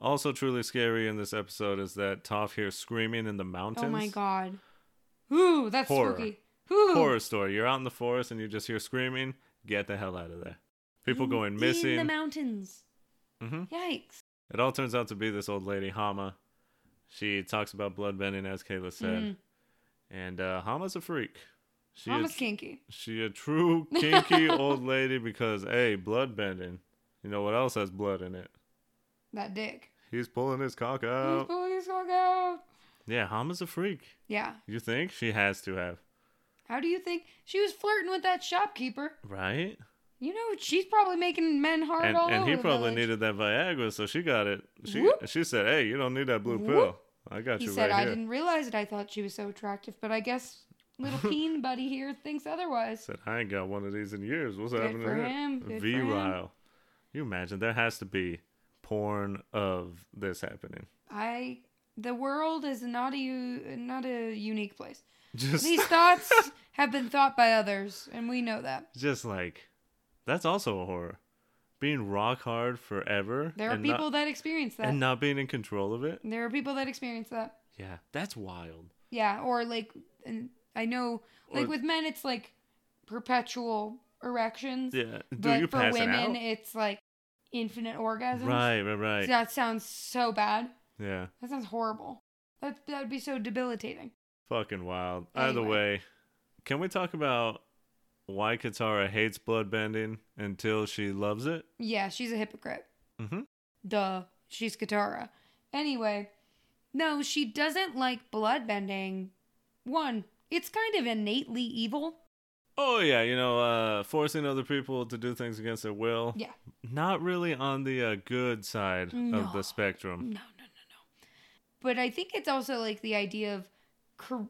Also, truly scary in this episode is that Toph hears screaming in the mountains. Oh my god. Ooh, that's Horror. spooky. Ooh. Horror story. You're out in the forest and you just hear screaming. Get the hell out of there. People In- going missing. In the mountains. Mm-hmm. Yikes. It all turns out to be this old lady, Hama. She talks about bloodbending, as Kayla said. Mhm. And uh, Hama's a freak. She a, kinky. she a true [laughs] kinky old lady because, hey, bloodbending. You know what else has blood in it? That dick. He's pulling his cock out. He's pulling his cock out. Yeah, Hama's a freak. Yeah. You think? She has to have. How do you think she was flirting with that shopkeeper? Right? You know, she's probably making men hard and all and over he the probably village. needed that Viagra, so she got it. She Whoop. she said, "Hey, you don't need that blue Whoop. pill. I got He you said, right "I here." didn't realize it. I thought she was so attractive, but I guess little [laughs] peen buddy here thinks otherwise." Said, "I ain't got one of these in years. What's Good happening for here?" him. Good for him. Virile. You imagine there has to be porn of this happening. I the world is not a not a unique place. Just These thoughts have been thought by others, and we know that. just like that's also a horror. Being rock hard forever. There are and people not, that experience that. and not being in control of it. there are people that experience that. Yeah, that's wild. Yeah, or like, and I know, like Or- with men, it's like perpetual erections. Yeah. Do but you for pass women, out? it's like infinite orgasms. Right, right, right. That sounds so bad. Yeah. That sounds horrible. That that would be so debilitating. Fucking wild. Either Anyway. way, can we talk about why Katara hates bloodbending until she loves it? Yeah, she's a hypocrite. Mm-hmm. Duh. She's Katara. Anyway, no, she doesn't like bloodbending. One, it's kind of innately evil. Oh yeah, you know, uh, forcing other people to do things against their will. Yeah. Not really on the uh, good side No. of the spectrum. No, no, no, no. But I think it's also like the idea of, cor-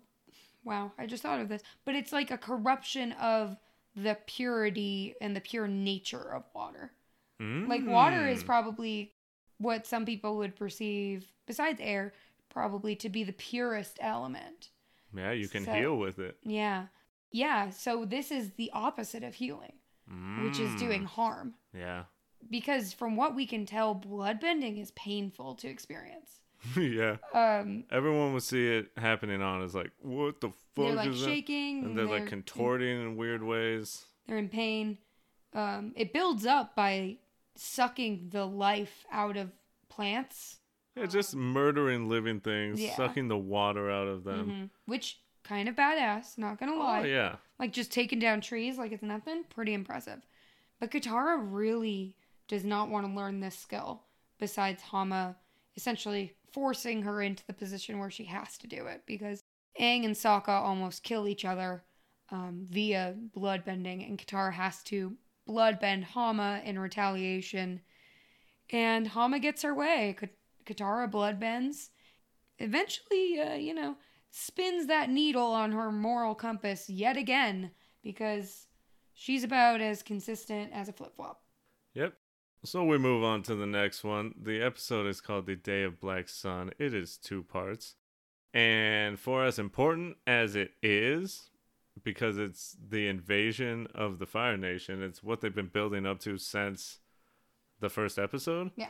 wow, I just thought of this. But it's like a corruption of the purity and the pure nature of water. Like water is Mm. probably what some people would perceive, besides air, probably to be the purest element. Yeah, you can so- heal with it. Yeah. Yeah. So this is the opposite of healing. which is Mm. doing harm. Yeah. Because from what we can tell, bloodbending is painful to experience. [laughs] yeah. Um, Everyone would see it happening on is like, what the fuck they're like is that? shaking, And they're like contorting in weird ways. They're in pain. Um, it builds up by sucking the life out of plants, Yeah, just murdering living things, Yeah. sucking the water out of them. Mhm. which kind of badass. Not gonna lie. Oh yeah. Like just taking down trees like it's nothing. Pretty impressive. But Katara really does not want to learn this skill. Besides Hama essentially forcing her into the position where she has to do it because Aang and Sokka almost kill each other um, via bloodbending, and Katara has to bloodbend Hama in retaliation. And Hama gets her way. Ka- Katara bloodbends. Eventually, uh, you know, spins that needle on her moral compass yet again because she's about as consistent as a flip flop. Yep. So we move on to the next one. The episode is called The Day of Black Sun. It is two parts. And for as important as it is, because it's the invasion of the Fire Nation, it's what they've been building up to since the first episode. Yeah.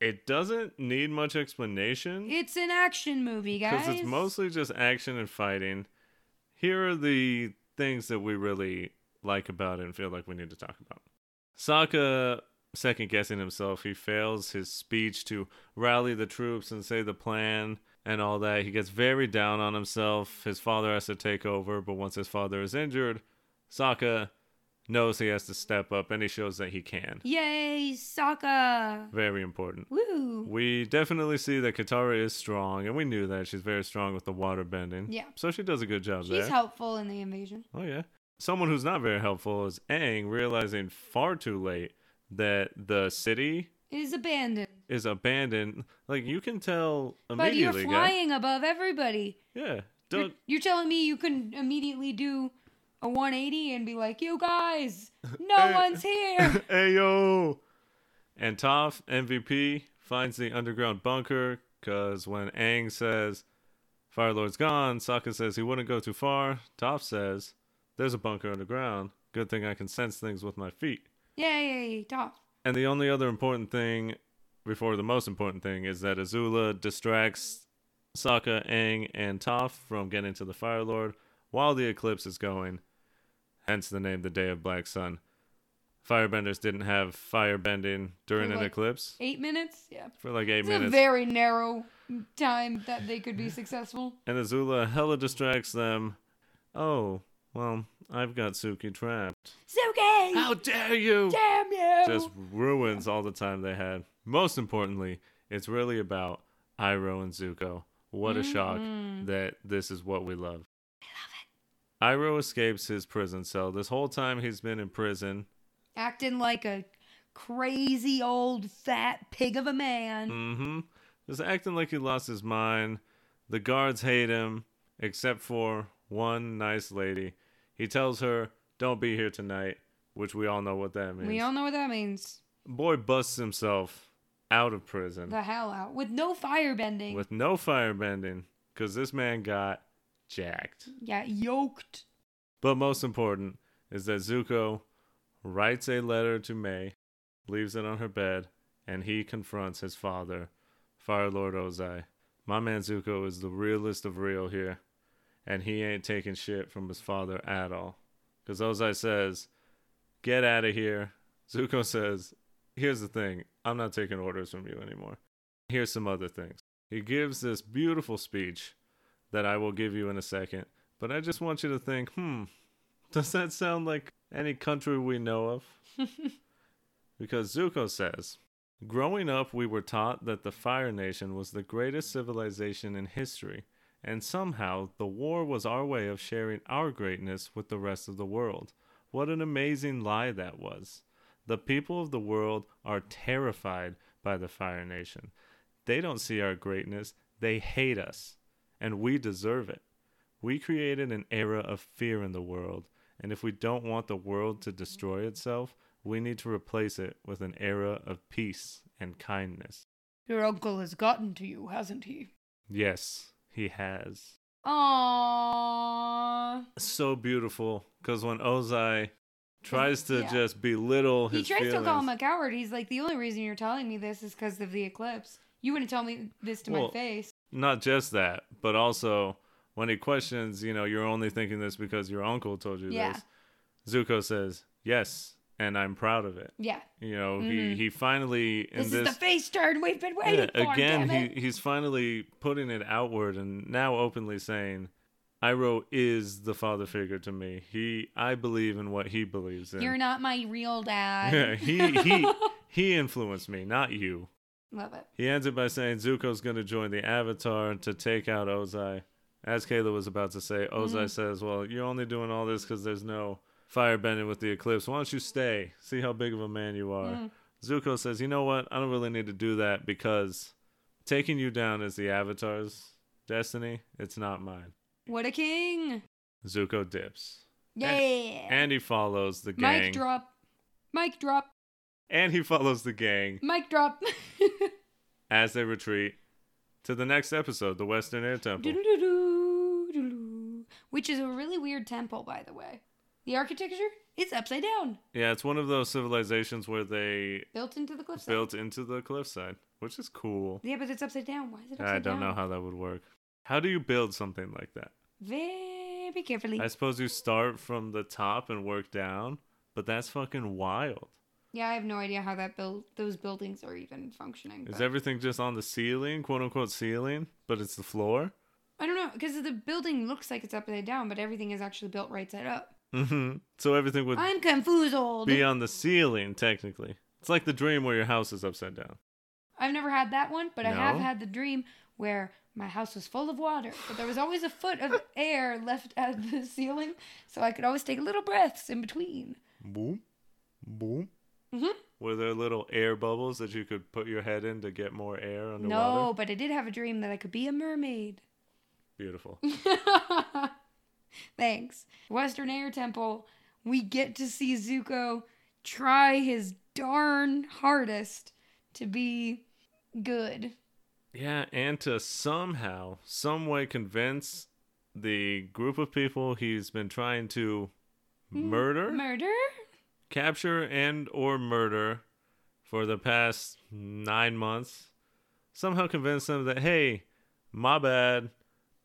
It doesn't need much explanation. It's an action movie, guys. because it's mostly just action and fighting. Here are the things that we really like about it and feel like we need to talk about. Sokka second guessing himself. He fails his speech to rally the troops and say the plan and all that. He gets very down on himself. His father has to take over, but once his father is injured, Sokka knows he has to step up and he shows that he can. Yay, Sokka! Very important. Woo! We definitely see that Katara is strong, and we knew that she's very strong with the water bending. Yeah. So she does a good job She's there. She's helpful in the invasion. oh yeah. Someone who's not very helpful is Aang, realizing far too late that the city is abandoned. is abandoned. Like you can tell immediately. But you're guy. flying above everybody. Yeah. You're, Don't. you're telling me you couldn't immediately do a 180 and be like, you guys, no [laughs] Hey. one's here. [laughs] hey yo. And Toph MVP finds the underground bunker because when Aang says Fire Lord's gone, Sokka says he wouldn't go too far. Toph says there's a bunker underground. Good thing I can sense things with my feet. Yay, Toph. And the only other important thing, before the most important thing, is that Azula distracts Sokka, Aang, and Toph from getting to the Fire Lord while the eclipse is going. Hence the name, the Day of Black Sun. Firebenders didn't have fire bending during an like eclipse Eight minutes? Yeah. for like eight It's minutes. a very narrow time that they could be successful. and Azula hella distracts them. Oh, well, I've got Suki trapped. Suki! How dare you! Damn you! just ruins all the time they had. Most importantly, it's really about Iroh and Zuko. What a shock Mhm. that this is what we love. I love it. Iroh escapes his prison cell. This whole time he's been in prison. Acting like a crazy old fat pig of a man. Mm-hmm. Just acting like he lost his mind. The guards hate him, except for one nice lady. He tells her, Don't be here tonight, which we all know what that means. We all know what that means. Boy busts himself out of prison. The hell out. With no fire bending. with no fire bending because this man got jacked. yeah, yoked. But most important is that Zuko writes a letter to Mai, leaves it on her bed, and he confronts his father, Fire Lord Ozai. My man Zuko is the realest of real here, and he ain't taking shit from his father at all. Because Ozai says, Get out of here. Zuko says, Here's the thing I'm not taking orders from you anymore. Here's some other things. He gives this beautiful speech that I will give you in a second, but I just want you to think, hmm, does that sound like any country we know of? [laughs] because Zuko says, Growing up, we were taught that the Fire Nation was the greatest civilization in history, and somehow the war was our way of sharing our greatness with the rest of the world. What an amazing lie that was. The people of the world are terrified by the Fire Nation. They don't see our greatness, they hate us, and we deserve it. We created an era of fear in the world, and if we don't want the world to destroy itself, we need to replace it with an era of peace and kindness. Your uncle has gotten to you, hasn't he? Yes, he has. Aww. So beautiful, because when Ozai tries to Yeah. just belittle his. He tries feelings. to call him a coward. He's like, the only reason you're telling me this is because of the eclipse. You wouldn't tell me this to Well, my face. Not just that, but also when he questions, you know, you're only thinking this because your uncle told you Yeah. this. Zuko says, "Yes, and I'm proud of it." Yeah. You know, Mhm. he he finally in This, this, is the face turn we've been waiting Yeah, for. again, he he's finally putting it outward and now openly saying, "Iroh is the father figure to me. He, I believe in what he believes in. You're not my real [laughs] dad. Yeah, he he he influenced me, not you." Love it. He ends it by saying Zuko's going to join the Avatar to take out Ozai. As Kayla was about to say, Ozai Mhm. says, Well, you're only doing all this because there's no firebending with the eclipse. Why don't you stay? See how big of a man you are. Mhm. Zuko says, You know what? I don't really need to do that because taking you down is the Avatar's destiny. It's not mine. What a king. Zuko dips. Yeah. And he follows the gang. Mic drop. Mic drop. And he follows [laughs] the gang Mic drop. as they retreat to the next episode, the Western Air Temple. Which is a really weird temple, by the way. The architecture, it's upside down, Yeah, it's one of those civilizations where they built into the cliffside. built into the cliffside, which is cool. Yeah, but it's upside down. Why is it upside down? I don't down? know how that would work. How do you build something like that? Very carefully. I suppose you start from the top and work down, but that's fucking wild. Yeah, I have no idea how that build those buildings are even functioning. Is but- everything just on the ceiling, quote unquote ceiling, but it's the floor? I don't know because the building looks like it's upside down, but everything is actually built right side up. Hmm So everything would I'm confused. be on the ceiling, technically. It's like the dream where your house is upside down. I've never had that one, but I have No? had the dream where my house was full of water, but there was always a foot of [laughs] air left at the ceiling, so I could always take little breaths in between. Boom, boom. Mhm. Were there little air bubbles that you could put your head in to get more air underwater? No, but I did have a dream that I could be a mermaid. Beautiful. [laughs] [laughs] Thanks. Western Air Temple, we get to see Zuko try his darn hardest to be good. Yeah, and to somehow, some way convince the group of people he's been trying to hmm. murder, Murder? capture and or murder for the past 9 months. Somehow convince them that hey, my bad.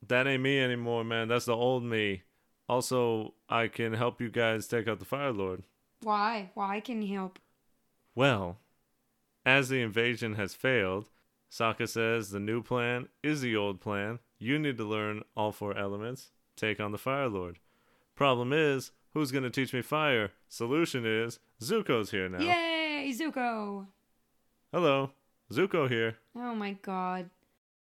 That ain't me anymore, man. That's the old me. Also, I can help you guys take out the Fire Lord. Why? Why can you help? Well, as the invasion has failed, Sokka says the new plan is the old plan. You need to learn all four elements, take on the Fire Lord. Problem is, who's going to teach me fire? Solution is, Zuko's here now. Yay, Zuko! Hello, Zuko here. Oh my god.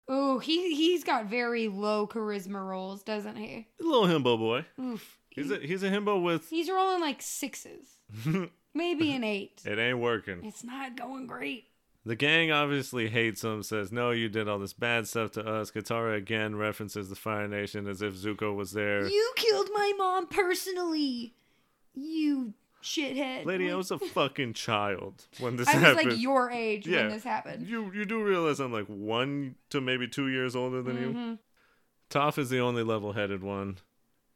Oh, he he's got very low charisma rolls, doesn't he? Little himbo boy. Oof. He's He- a, he's a himbo with. he's rolling like sixes, [laughs] maybe an eight. it ain't working. It's not going great. The gang obviously hates him, says, No, you did all this bad stuff to us. Katara again references the Fire Nation as if Zuko was there. You killed my mom personally. You shithead. Lady, I was a fucking child when this happened. [laughs] I was like your age Yeah. when this happened. you you do realize I'm like one to maybe two years older than you. Mhm. Toph is the only level-headed one.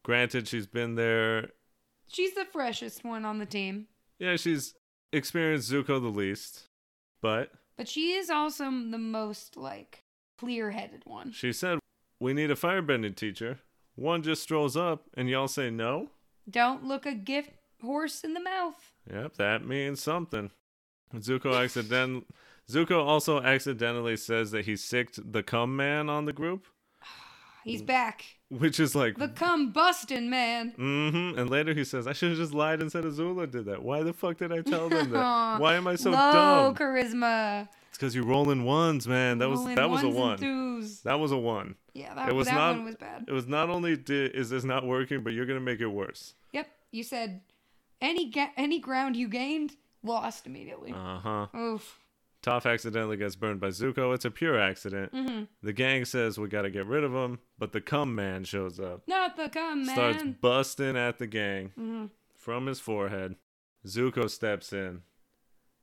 Granted, she's been there. She's the freshest one on the team, Yeah, she's experienced Zuko the least, but but she is also the most like clear-headed one. she said we need a firebending teacher. One just strolls up, and y'all say no. Don't look a gift horse in the mouth. Yep, that means something. Zuko accident. Zuko also accidentally says that he sicked the cum man on the group, [sighs] He's back. which is like The cum busting man. Mm-hmm. And later he says, I should have just lied and said Azula did that. Why the fuck did I tell them that? [laughs] Why am I so Low dumb? charisma. It's because you're rolling ones, man. That was Rolling that was a one. That was a one. Yeah, that, It was that not- one was bad. It was not only did, is this not working, but you're gonna make it worse. Yep, you said any ga- any ground you gained lost immediately. Uh huh. Oof. Toph accidentally gets burned by Zuko. It's a pure accident. hmm The gang says we gotta get rid of him, but the cum man shows up, Not the cum man. starts busting at the gang hmm from his forehead. Zuko steps in,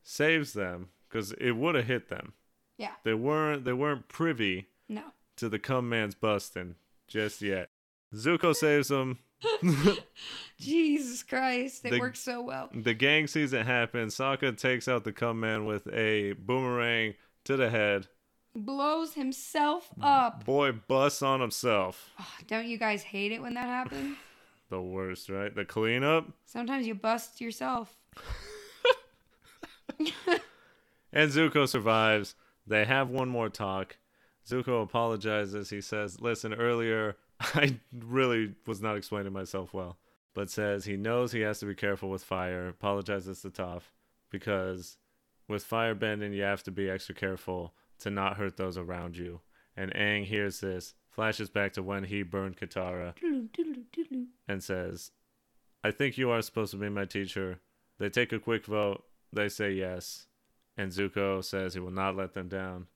saves them because it would have hit them. Yeah. They weren't they weren't privy No. to the cum man's busting just yet. Zuko saves them, [laughs] Jesus Christ, it The- works so well. The gang sees it happen. Sokka takes out the cum man with a boomerang to the head. Blows himself up. Boy busts on himself. Oh, don't you guys hate it when that happens? [laughs] The worst, right? The cleanup. Sometimes you bust yourself. [laughs] And Zuko survives. They have one more talk. Zuko apologizes. He says, Listen, earlier [laughs] I really was not explaining myself well, but says he knows he has to be careful with fire. Apologizes to Toph because with fire bending, you have to be extra careful to not hurt those around you. And Aang hears this, flashes back to when he burned Katara, and says, I think you are supposed to be my teacher. They take a quick vote. They say yes. And Zuko says he will not let them down.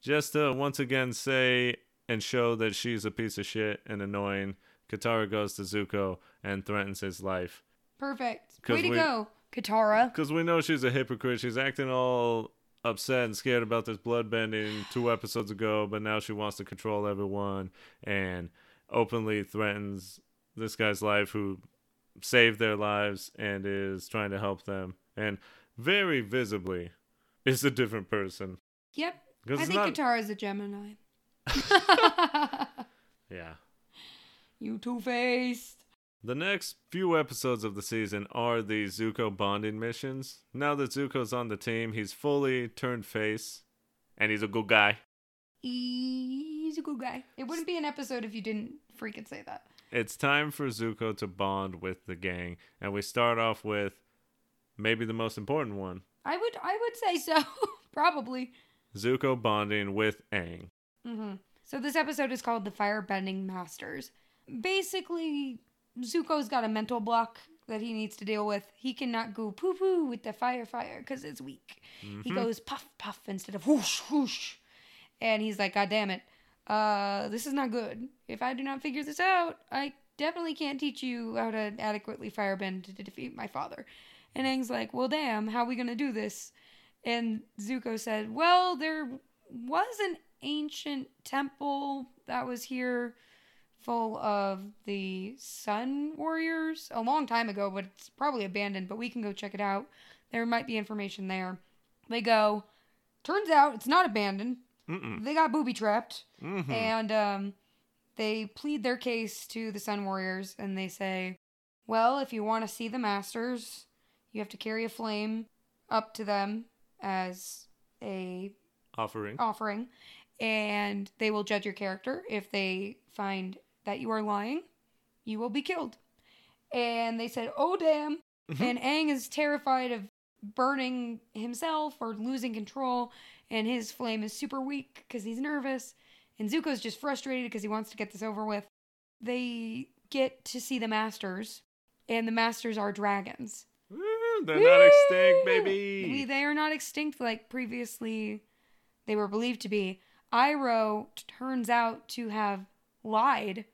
Just to once again say and show that she's a piece of shit and annoying, Katara goes to Zuko and threatens his life. Perfect. Way to we- go, Katara. Because we know she's a hypocrite. She's acting all upset and scared about this bloodbending two episodes ago, but now she wants to control everyone and openly threatens this guy's life who saved their lives and is trying to help them. And very visibly is a different person. Yep. I think not- is a Gemini. [laughs] Yeah. you two faced. The next few episodes of the season are the Zuko bonding missions. Now that Zuko's on the team, he's fully turned face and he's a good guy. He's a good guy. It wouldn't be an episode if you didn't freaking say that. It's time for Zuko to bond with the gang, and we start off with maybe the most important one I would I would say so. [laughs] Probably. Zuko bonding with Aang. Hmm So this episode is called the Firebending Masters. Basically, Zuko's got a mental block that he needs to deal with. He cannot go poo poo with the fire fire because it's weak. He goes puff puff instead of whoosh whoosh, and he's like, God damn it, uh, this is not good. If I do not figure this out, I definitely can't teach you how to adequately firebend to defeat my father. And Aang's like, Well, damn, how are we gonna do this? And Zuko said, Well, there was an ancient temple that was here full of the sun warriors a long time ago, but it's probably abandoned, but we can go check it out. There might be information there. They go, turns out it's not abandoned. Mm-mm. They got booby trapped. Mhm. And um, they plead their case to the Sun Warriors and they say, well, if you want to see the Masters, you have to carry a flame up to them as a Offering. offering, and they will judge your character. If they find that you are lying, you will be killed. And they said, oh, damn. Mm-hmm. and Aang is terrified of burning himself or losing control, and his flame is super weak because he's nervous. And Zuko's just frustrated because he wants to get this over with. They get to see the Masters, and the Masters are dragons. Woo, They're not extinct, baby. They are not extinct like previously they were believed to be. Iroh turns out to have lied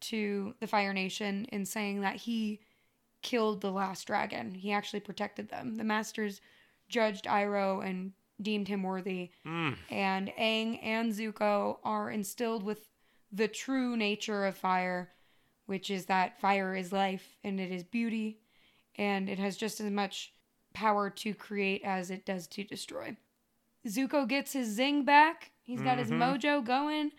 to the Fire Nation in saying that he killed the last dragon. He actually protected them. The Masters judged Iroh and deemed him worthy. Mm. And Aang and Zuko are instilled with the true nature of fire, which is that fire is life and it is beauty, and it has just as much power to create as it does to destroy. Zuko gets his zing back. He's got his Mhm. mojo going.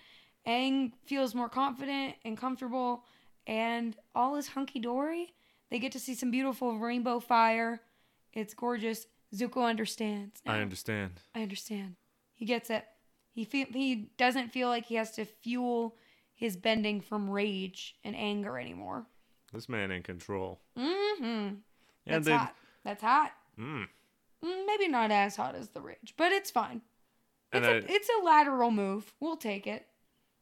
Aang feels more confident and comfortable, and all is hunky dory. They get to see some beautiful rainbow fire. It's gorgeous. Zuko understands. I understand. I understand. He gets it. He feel, he doesn't feel like he has to fuel his bending from rage and anger anymore. This man in control. Mm-hmm. And That's hot. That's hot. Mm. Maybe not as hot as the ridge, but it's fine. It's, a I- it's a lateral move. We'll take it.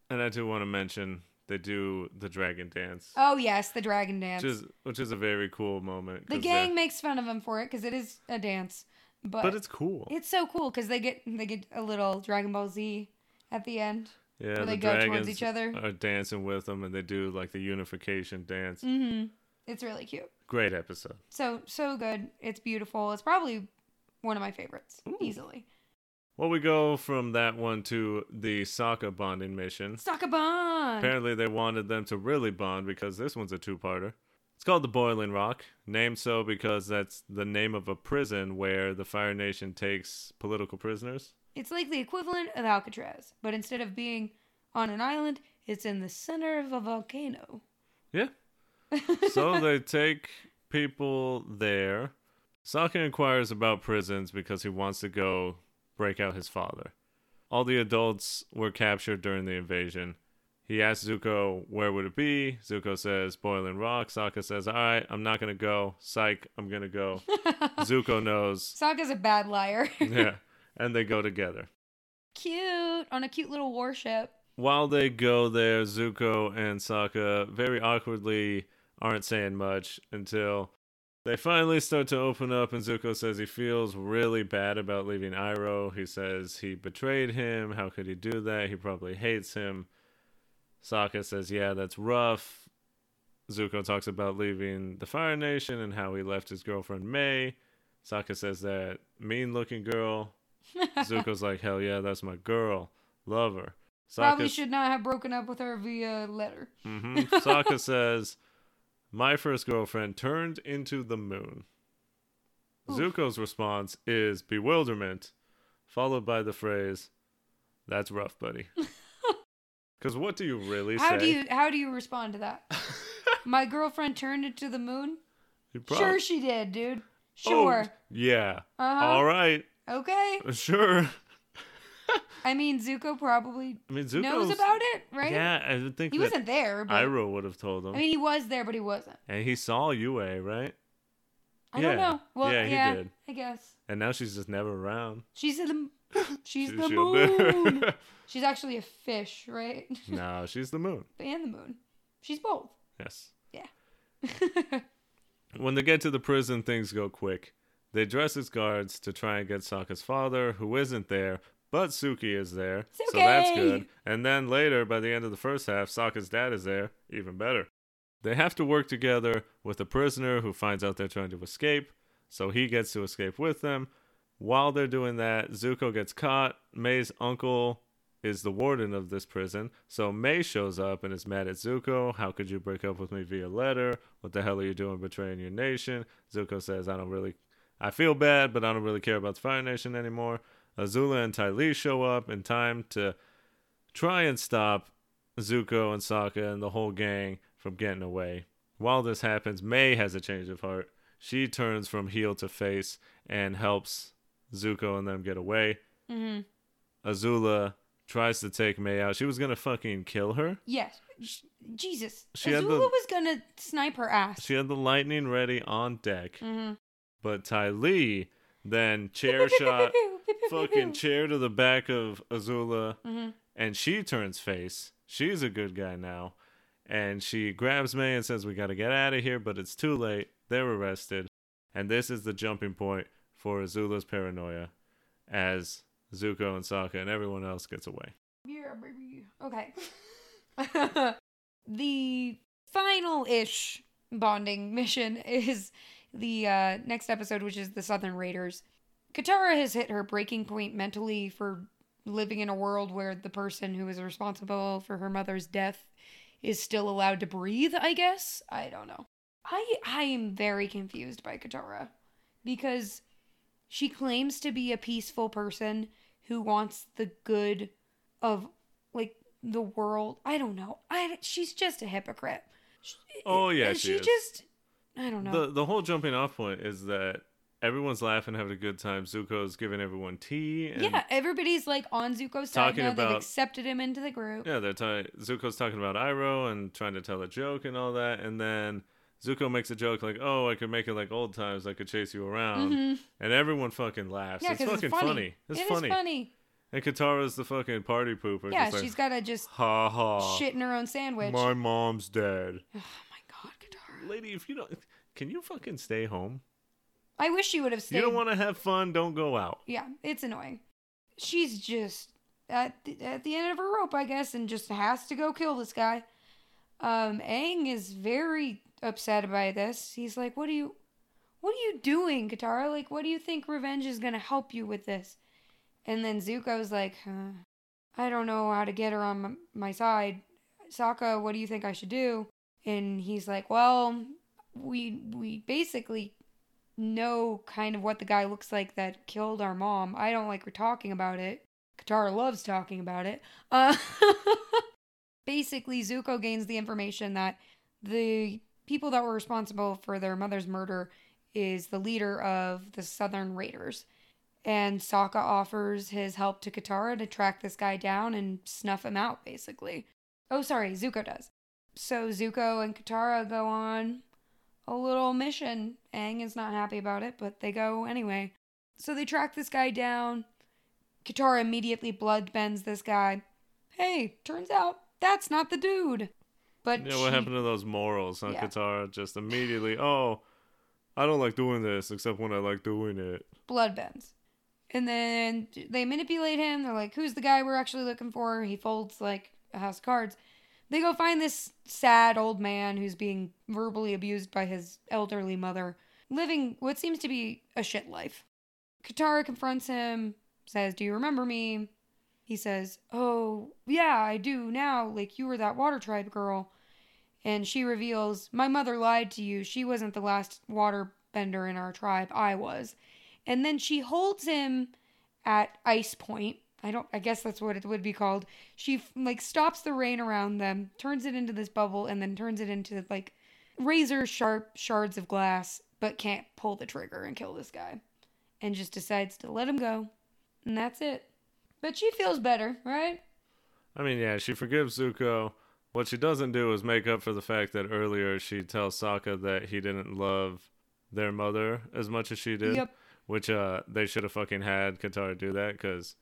And I do want to mention they do the dragon dance, Oh yes, the dragon dance. which is which is a very cool moment. The gang makes fun of him for it because it is a dance, but, but it's cool. it's so cool because they get they get a little Dragon Ball Z at the end. yeah, where the they go towards each other. are dancing with them, and they do like the unification dance. Mm-hmm. It's really cute. Great episode. So so good. It's beautiful. It's probably one of my favorites Ooh. easily. Well, we go from that one to the Sokka bonding mission. Sokka bond! Apparently, they wanted them to really bond because this one's a two-parter. It's called the Boiling Rock, named so because that's the name of a prison where the Fire Nation takes political prisoners. It's like the equivalent of Alcatraz, but instead of being on an island, it's in the center of a volcano. Yeah. [laughs] so they take people there. Sokka inquires about prisons because he wants to go break out his father. All the adults were captured during the invasion. He asks Zuko where would it be. Zuko says Boiling Rock. Sokka says, "All right, I'm not gonna go. Psych, I'm gonna go." [laughs] Zuko knows. Sokka's a bad liar. [laughs] Yeah, and they go together. cute on a cute little warship. While they go there, Zuko and Sokka very awkwardly aren't saying much until they finally start to open up, and Zuko says he feels really bad about leaving Iroh. He says he betrayed him. How could he do that? He probably hates him. Sokka says, Yeah, that's rough. Zuko talks about leaving the Fire Nation and how he left his girlfriend Mai. Sokka says that mean looking girl. [laughs] Zuko's like, Hell yeah, that's my girl. Love her. Probably should not have broken up with her via letter. hmm Sokka [laughs] says, My first girlfriend turned into the moon. Oof. Zuko's response is bewilderment, followed by the phrase, That's rough, buddy. [laughs] Because what do you really say? How do you how do you respond to that? [laughs] My girlfriend turned into the moon. Sure, she did, dude. Oh, Sure. yeah. Uh-huh. All right. Okay. [laughs] Sure. [laughs] I mean, Zuko probably I mean, Zuko's, knows about it, right? Yeah, I would think He wasn't there, but Iroh would have told him. I mean, he was there, but he wasn't. and he saw Yue, right? I Yeah. don't know. Well, Yeah, yeah, he did. I guess And now she's just never around. she's the [laughs] she's She- the moon. [laughs] she's actually a fish, right? no, she's the moon. and the moon. She's both. Yes. Yeah. When they get to the prison, things go quick. They dress as guards to try and get Sokka's father, who isn't there, but Suki is there, so that's good. And then later, by the end of the first half, Sokka's dad is there, even better. They have to work together with a prisoner who finds out they're trying to escape, so he gets to escape with them. While they're doing that, Zuko gets caught. Mai's uncle is the warden of this prison, so Mai shows up and is mad at Zuko. How could you break up with me via letter? What the hell are you doing betraying your nation? Zuko says, I don't really, I feel bad, but I don't really care about the Fire Nation anymore. Azula and Ty Lee show up in time to try and stop Zuko and Sokka and the whole gang from getting away. While this happens, Mai has a change of heart. She turns from heel to face and helps Zuko and them get away. hmm Azula tries to take Mai out. She was gonna fucking kill her. Yes. Jesus. She Azula the- was gonna snipe her ass. She had the lightning ready on deck, hmm but Ty Lee then [laughs] chair shot, fucking chair to the back of Azula, hmm and she turns face. She's a good guy now. And she grabs Mai and says, We gotta get out of here, but it's too late. They're arrested. And this is the jumping point for Azula's paranoia as Zuko and Sokka and everyone else gets away. Yeah, baby. Okay. [laughs] the final ish bonding mission is the uh, next episode, which is the Southern Raiders. Katara has hit her breaking point mentally for living in a world where the person who is responsible for her mother's death is still allowed to breathe, I guess. I don't know. I I am very confused by Katara because she claims to be a peaceful person who wants the good of like the world. I don't know. I she's just a hypocrite. She- Oh, yeah, she she just I don't know. The the whole jumping off point is that everyone's laughing, having a good time. Zuko's giving everyone tea. And yeah, everybody's like on Zuko's side Talking now. They've about- accepted him into the group. Yeah, they're ta- Zuko's talking about Iroh and trying to tell a joke and all that, and then Zuko makes a joke like, "Oh, I could make it like old times. I could chase you around," Mhm. and everyone fucking laughs. Yeah, it's fucking it's funny. It's It is funny. funny. And Katara's the fucking party pooper. Yeah, like, she's got to just ha ha. shit in her own sandwich. My mom's dead. Oh my god, Katara. Lady, if you don't, can you fucking stay home? I wish she would have stayed. you don't want to have fun, don't go out. yeah, it's annoying. She's just at the, at the end of her rope, I guess, and just has to go kill this guy. Um, Aang is very upset by this. He's like, "What are you, what are you doing, Katara? Like, what do you think revenge is gonna help you with this?" And then Zuko's like, huh, I don't know how to get her on m- my side. Sokka, what do you think I should do? And he's like, well, we we basically know kind of what the guy looks like that killed our mom. I don't like we're talking about it. Katara loves talking about it. Uh, [laughs] basically, Zuko gains the information that the people that were responsible for their mother's murder is the leader of the Southern Raiders. And Sokka offers his help to Katara to track this guy down and snuff him out, basically. Oh, sorry, Zuko does. So Zuko and Katara go on a little mission. Aang is not happy about it, but they go anyway. So they track this guy down. Katara immediately blood bends this guy. Hey, turns out that's not the dude. But Yeah, what she- happened to those morals, huh, Yeah. Katara? Just immediately, oh, I don't like doing this except when I like doing it. blood bends. And then they manipulate him. They're like, who's the guy we're actually looking for? He folds like a house of cards. They go find this sad old man who's being verbally abused by his elderly mother, living what seems to be a shit life. Katara confronts him, says, Do you remember me? He says, Oh, yeah, I do now. Like, you were that water tribe girl. And she reveals, My mother lied to you. She wasn't the last water bender in our tribe. I was. And then she holds him at ice point. I don't I guess that's what it would be called. She f- like stops the rain around them, turns it into this bubble and then turns it into like razor sharp shards of glass, but can't pull the trigger and kill this guy. And just decides to let him go. And that's it. But she feels better, right? I mean, yeah, she forgives Zuko. What she doesn't do is make up for the fact that earlier she tells Sokka that he didn't love their mother as much as she did. Yep. Which uh, they should have fucking had Katara do that because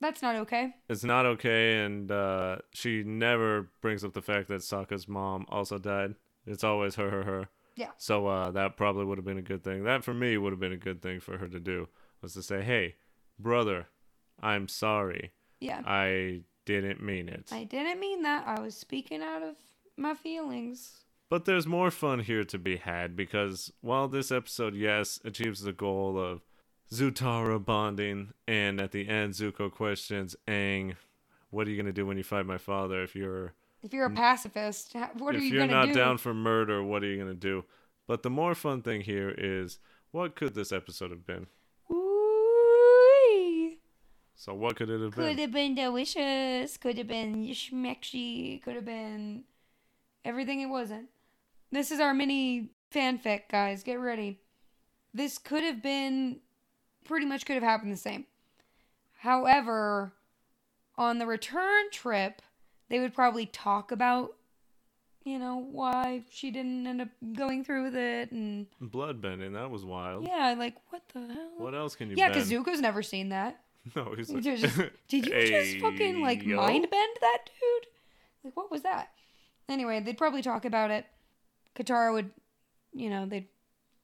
That's not okay. it's not okay, and uh, she never brings up the fact that Sokka's mom also died. It's always her, her, her. Yeah. So uh, that probably would have been a good thing. That for me would have been a good thing for her to do was to say, "Hey, brother, I'm sorry. Yeah. I didn't mean it." I didn't mean that. I was speaking out of my feelings. But there's more fun here to be had because while this episode, yes, achieves the goal of Zutara bonding, and at the end, Zuko questions Aang, "What are you gonna do when you fight my father? If you're If you're a pacifist, what are you doing? If you're not do? down for murder, what are you gonna do?" But the more fun thing here is, what could this episode have been? Ooh. So what could it have Could been? Could have been delicious. Could have been schmecksy. Could have been everything it wasn't. This is our mini fanfic, guys. Get ready. This could have been pretty much could have happened the same. However, on the return trip, they would probably talk about, you know, why she didn't end up going through with it, and Bloodbending. That was wild. yeah, like what the hell? What else can you? yeah, because Zuko's never seen that. [laughs] No, he's like, just, did you [laughs] just fucking like yo." mind bend that dude? Like what was that? Anyway, they'd probably talk about it. Katara would, you know, they'd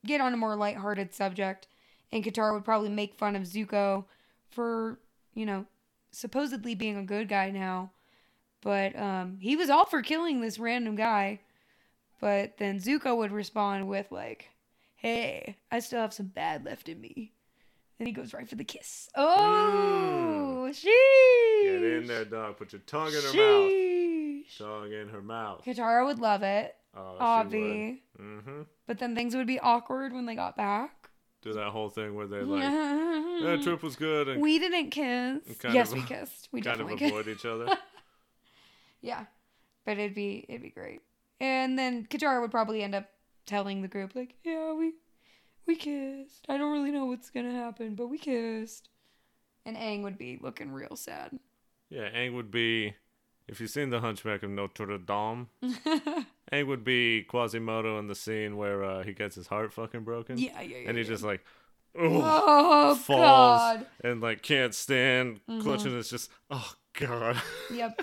get on a more lighthearted subject, and Katara would probably make fun of Zuko for, you know, supposedly being a good guy now, but um, he was all for killing this random guy. But then Zuko would respond with like, "Hey, I still have some bad left in me." Then he goes right for the kiss. Oh, sheesh. Get in there, dog. Put your tongue in her mouth. Tongue in her mouth. Katara would love it, Oh, Avi. Mm-hmm. But then things would be awkward when they got back. Do that whole thing where they like, that trip was good, and we didn't kiss. Yes, of- we [laughs] kissed. We kind of definitely kissed. each other. [laughs] Yeah, but it'd be it'd be great. And then Katara would probably end up telling the group like, "Yeah, we we kissed. I don't really know what's gonna happen, but we kissed." And Aang would be looking real sad. yeah, Aang would be, if you've seen The Hunchback of Notre Dame, [laughs] Aang would be Quasimodo in the scene where uh, he gets his heart fucking broken. yeah, yeah, yeah. And he's yeah. just like, oh falls God. and like can't stand, Mhm. clutching. It's just, oh god. [laughs] Yep.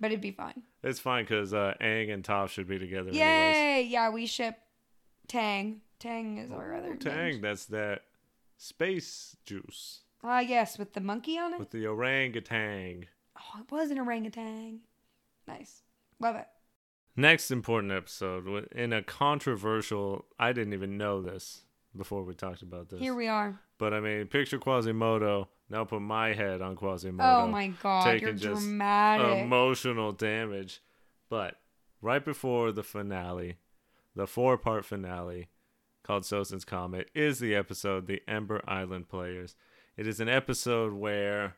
But it'd be fine. it's fine because uh, Aang and Toph should be together. anyways. Yay! Yeah, we ship Tang. Tang is our other Tang, name. that's that space juice Ah, yes, with the monkey on it. with the orangutan. Oh, it was an orangutan. Nice. Love it. Next important episode in a controversial. I didn't even know this before we talked about this. Here we are. But I mean, picture Quasimodo Now put my head on Quasimodo. Oh my god, taking you're just dramatic. Emotional damage. But right before the finale, the four part finale called Sozin's Comet is the episode The Ember Island Players. It is an episode where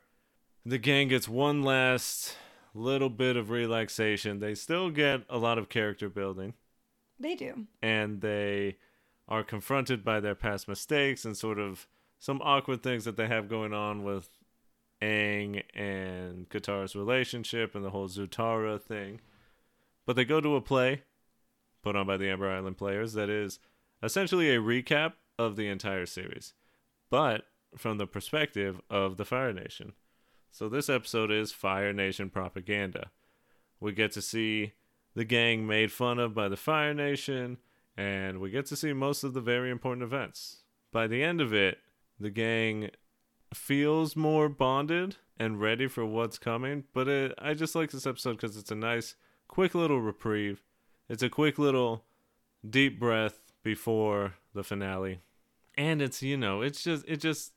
the gang gets one last little bit of relaxation. They still get a lot of character building they do. and they are confronted by their past mistakes and sort of some awkward things that they have going on with Aang and Katara's relationship and the whole Zutara thing. But they go to a play put on by the Ember Island players that is essentially a recap of the entire series, but from the perspective of the Fire Nation. So this episode is Fire Nation propaganda. We get to see the gang made fun of by the Fire Nation, and we get to see most of the very important events. By the end of it, the gang feels more bonded and ready for what's coming, but it, I just like this episode because it's a nice, quick little reprieve. It's a quick little deep breath before the finale. And it's, you know, it's just, it just,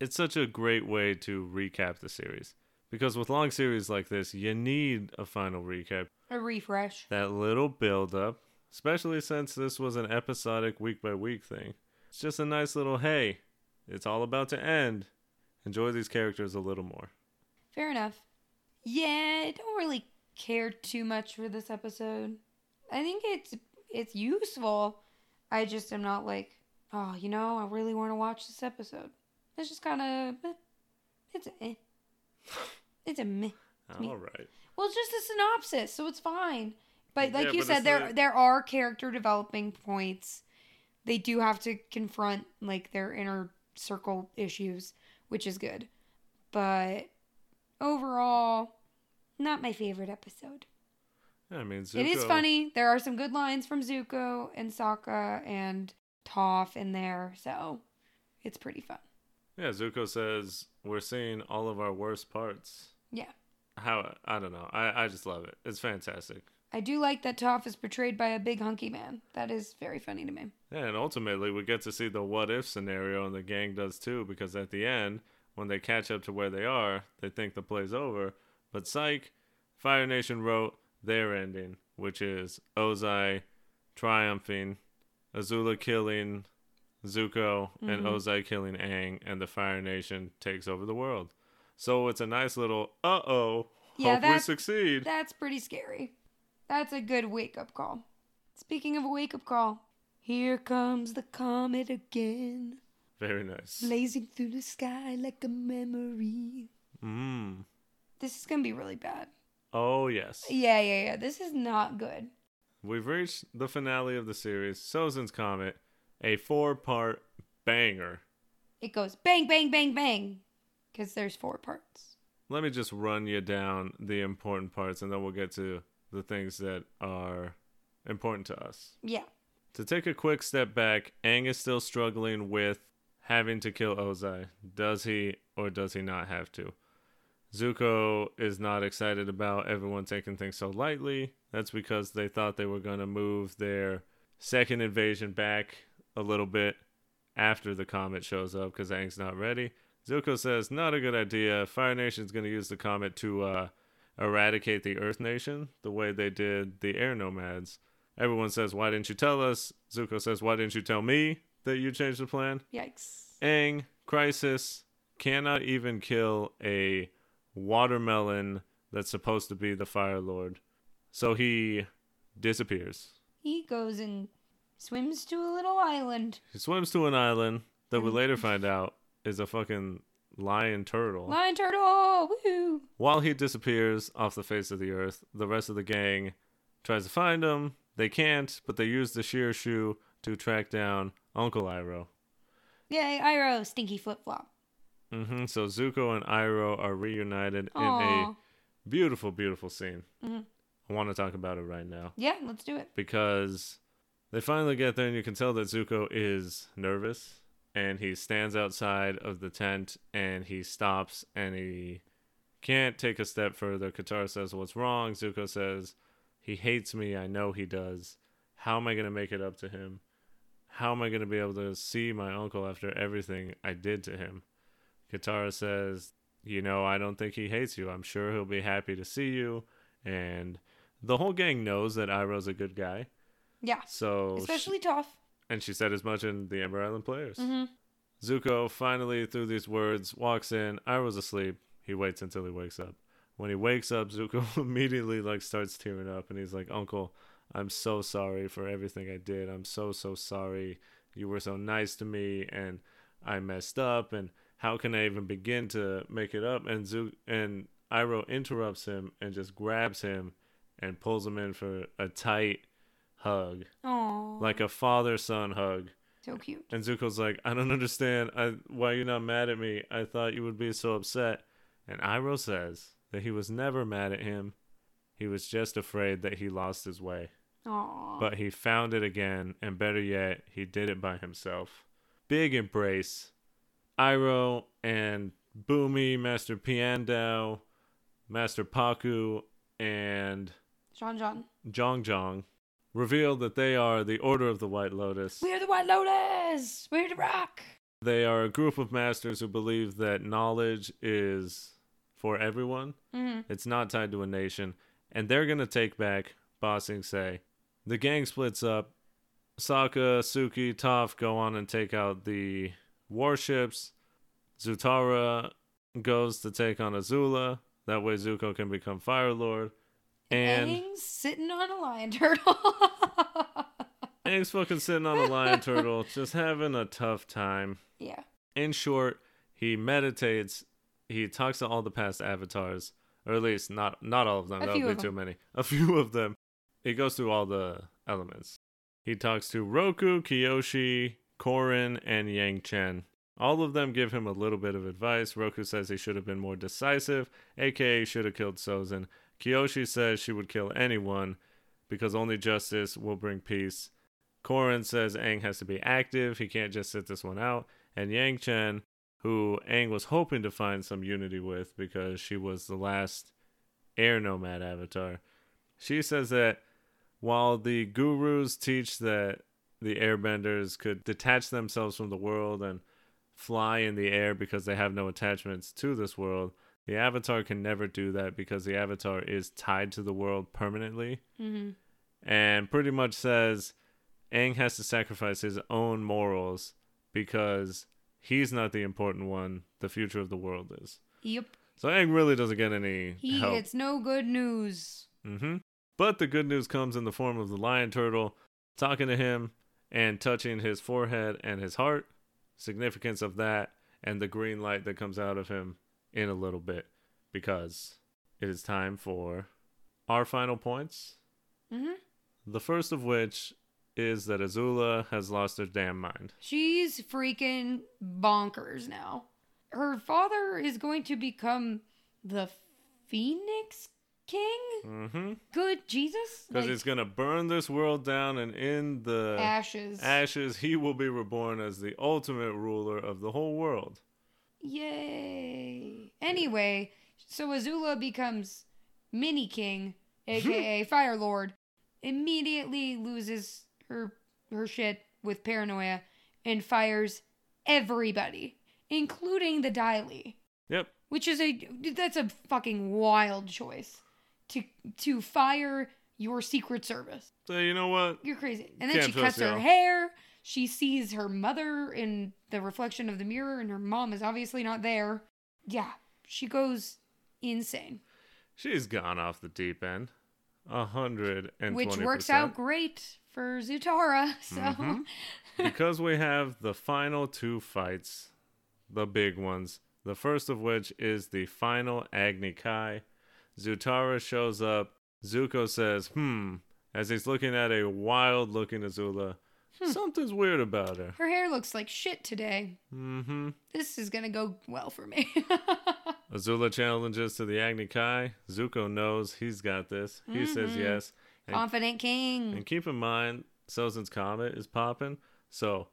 it's such a great way to recap the series. Because with long series like this, you need a final recap A refresh. that little build up, especially since this was an episodic week by week thing. It's just a nice little hey, it's all about to end. Enjoy these characters a little more. Fair enough. Yeah, I don't really care too much for this episode. I think it's it's useful. I just am not like, oh, you know, I really want to watch this episode. It's just kind of, it's a, eh. it's a meh. me. All right. Well, it's just a synopsis, so it's fine. But like Yeah, you but said, there the- there are character developing points. They do have to confront like their inner circle issues, which is good. But overall, not my favorite episode. Yeah, I mean, Zuko, It is funny. There are some good lines from Zuko and Sokka and Toph in there, so it's pretty fun. Yeah, Zuko says we're seeing all of our worst parts. Yeah. How I don't know. I I just love it. It's fantastic. I do like that Toph is portrayed by a big hunky man. That is very funny to me. Yeah, and ultimately we get to see the what if scenario, and the gang does too, because at the end, when they catch up to where they are, they think the play's over. But psych, Fire Nation wrote their ending, which is Ozai triumphing, Azula killing Zuko, and Mhm. Ozai killing Aang, and the Fire Nation takes over the world. So it's a nice little uh oh. Yeah, hope we succeed. That's pretty scary. That's a good wake up call. Speaking of a wake up call, here comes the comet again, Very nice. blazing through the sky like a memory. Mm. This is gonna be really bad. Oh yes. Yeah, yeah, yeah. This is not good. We've reached the finale of the series, Sozin's Comet, a four part banger. It goes bang, bang, bang, bang, because there's four parts. Let me just run you down the important parts and then we'll get to the things that are important to us. Yeah. To take a quick step back, Aang is still struggling with having to kill Ozai. Does he or does he not have to? Zuko is not excited about everyone taking things so lightly. That's because they thought they were going to move their second invasion back a little bit after the comet shows up because Aang's not ready. Zuko says, not a good idea. Fire Nation's going to use the comet to uh, eradicate the Earth Nation the way they did the Air Nomads. Everyone says, Why didn't you tell us? Zuko says, Why didn't you tell me that you changed the plan? Yikes. Aang, Crisis, cannot even kill a watermelon that's supposed to be the Fire Lord. So he disappears. He goes and swims to a little island. He swims to an island that we later find out is a fucking lion turtle. Lion turtle! Woohoo! While he disappears off the face of the earth, the rest of the gang tries to find him. They can't, but they use the shirshu to track down Uncle Iroh. Yay, Iroh, stinky flip flop. hmm So Zuko and Iroh are reunited in a beautiful, beautiful scene. Mhm. I want to talk about it right now Yeah, let's do it. because they finally get there, and you can tell that Zuko is nervous, and he stands outside of the tent, and he stops, and he can't take a step further. Katara says, "What's wrong?" Zuko says, "He hates me. I know he does. How am I gonna make it up to him? How am I gonna be able to see my uncle after everything I did to him?" Katara says, You know, I don't think he hates you. I'm sure he'll be happy to see you. And the whole gang knows that Iroh's a good guy. Yeah. So, she- Especially tough. and she said as much in the Ember Island Players. Mhm. Zuko finally, through these words, walks in. Iroh's asleep. He waits until he wakes up. When he wakes up, Zuko [laughs] immediately like starts tearing up, and he's like, "Uncle, I'm so sorry for everything I did. I'm so so sorry. You were so nice to me, and I messed up. And how can I even begin to make it up?" And Zuko and Iroh interrupts him and just grabs him and pulls him in for a tight hug, Oh. like a father son hug. so cute. And Zuko's like, I don't understand. I, why you're not mad at me? I thought you would be so upset. And Iroh says that he was never mad at him. He was just afraid that he lost his way. Aw. But he found it again, and better yet, he did it by himself. Big embrace. Iroh and Bumi, Master Piandao, Master Pakku, and Jeong Jeong. Jeong Jeong reveal that they are the Order of the White Lotus. We're the White Lotus. We're the rock. They are a group of masters who believe that knowledge is for everyone. hmm It's not tied to a nation. And they're going to take back Ba Sing Se. The gang splits up. Sokka, Suki, Toph go on and take out the warships. Zutara goes to take on Azula. That way Zuko can become Fire Lord. And Aang's sitting on a lion turtle. [laughs] Aang's fucking sitting on a lion turtle, just having a tough time. yeah. in short, he meditates. He talks to all the past avatars, or at least not not all of them. A that would be too them. many. A [laughs] few of them. He goes through all the elements. He talks to Roku, Kyoshi, Korin, and Yang Chen. All of them give him a little bit of advice. Roku says he should have been more decisive, aka should have killed Sozin. Kyoshi says she would kill anyone because only justice will bring peace. Korin says Aang has to be active, he can't just sit this one out. And Yang Chen, who Aang was hoping to find some unity with because she was the last air nomad avatar, she says that while the gurus teach that the airbenders could detach themselves from the world and fly in the air because they have no attachments to this world, the avatar can never do that because the avatar is tied to the world permanently hmm and pretty much says Aang has to sacrifice his own morals because he's not the important one. The future of the world is. Yep. So Aang really doesn't get any He help. gets no good news. Mm-hmm. But the good news comes in the form of the lion turtle talking to him and touching his forehead and his heart. Significance of that and the green light that comes out of him in a little bit because it is time for our final points. hmm The first of which is that Azula has lost her damn mind. She's freaking bonkers now. Her father is going to become the Phoenix King? Mm-hmm. Good Jesus? Because Like, he's gonna burn this world down, and in the ashes. ashes, he will be reborn as the ultimate ruler of the whole world. Yay. Anyway, so Azula becomes Mini King, mhm. aka Fire Lord, immediately loses her her shit with paranoia and fires everybody, including the Dai Li. Yep. Which is a that's a fucking wild choice. To to fire your secret service. So you know what? You're crazy. And then Can't she cuts her hair. She sees her mother in the reflection of the mirror, and her mom is obviously not there. Yeah, she goes insane, She's gone off the deep end. A hundred and which works out great for Zutara. [laughs] So, Mhm. because we have the final two fights, the big ones. The first of which is the final Agni Kai. Zutara shows up. Zuko says, "Hmm," as he's looking at a wild-looking Azula. Hmm. Something's weird about her. her hair looks like shit today. Mm-hmm. This is gonna go well for me. [laughs] Azula challenges to the Agni Kai. Zuko knows he's got this. He says Mhm. yes. And Confident king. And keep in mind, Sozin's comet is popping, so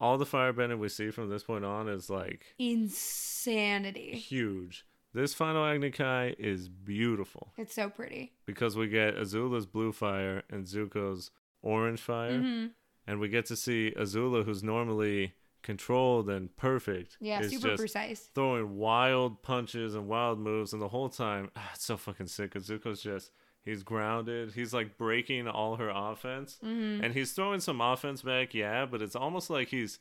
all the firebending we see from this point on is like Insanity. huge. This final Agni Kai is beautiful It's so pretty. because we get Azula's blue fire and Zuko's orange fire, hmm and we get to see Azula, who's normally controlled and perfect. Yeah, super just precise. throwing wild punches and wild moves, and the whole time, ah, [sighs] it's so fucking sick. Cause Zuko's just he's grounded. He's like breaking all her offense, Mm-hmm. and he's throwing some offense back, yeah, but it's almost like he's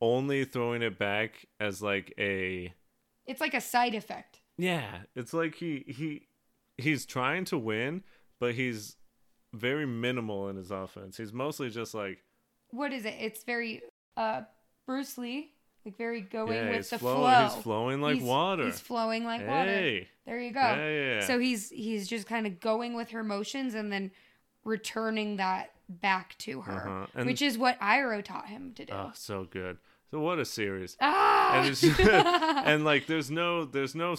only throwing it back as like a It's like a side effect. yeah. It's like he he he's trying to win, but he's very minimal in his offense. He's mostly just like What is it? It's very uh Bruce Lee, like very going yeah, with the flow- flow. he's flowing like He's- water. He's flowing like water. hey, There you go. yeah, yeah. So he's he's just kind of going with her motions and then returning that back to her, Uh-huh. Which is what Iroh taught him to do. oh, so good. So what a series. ah! and [laughs] [laughs] and like there's no there's no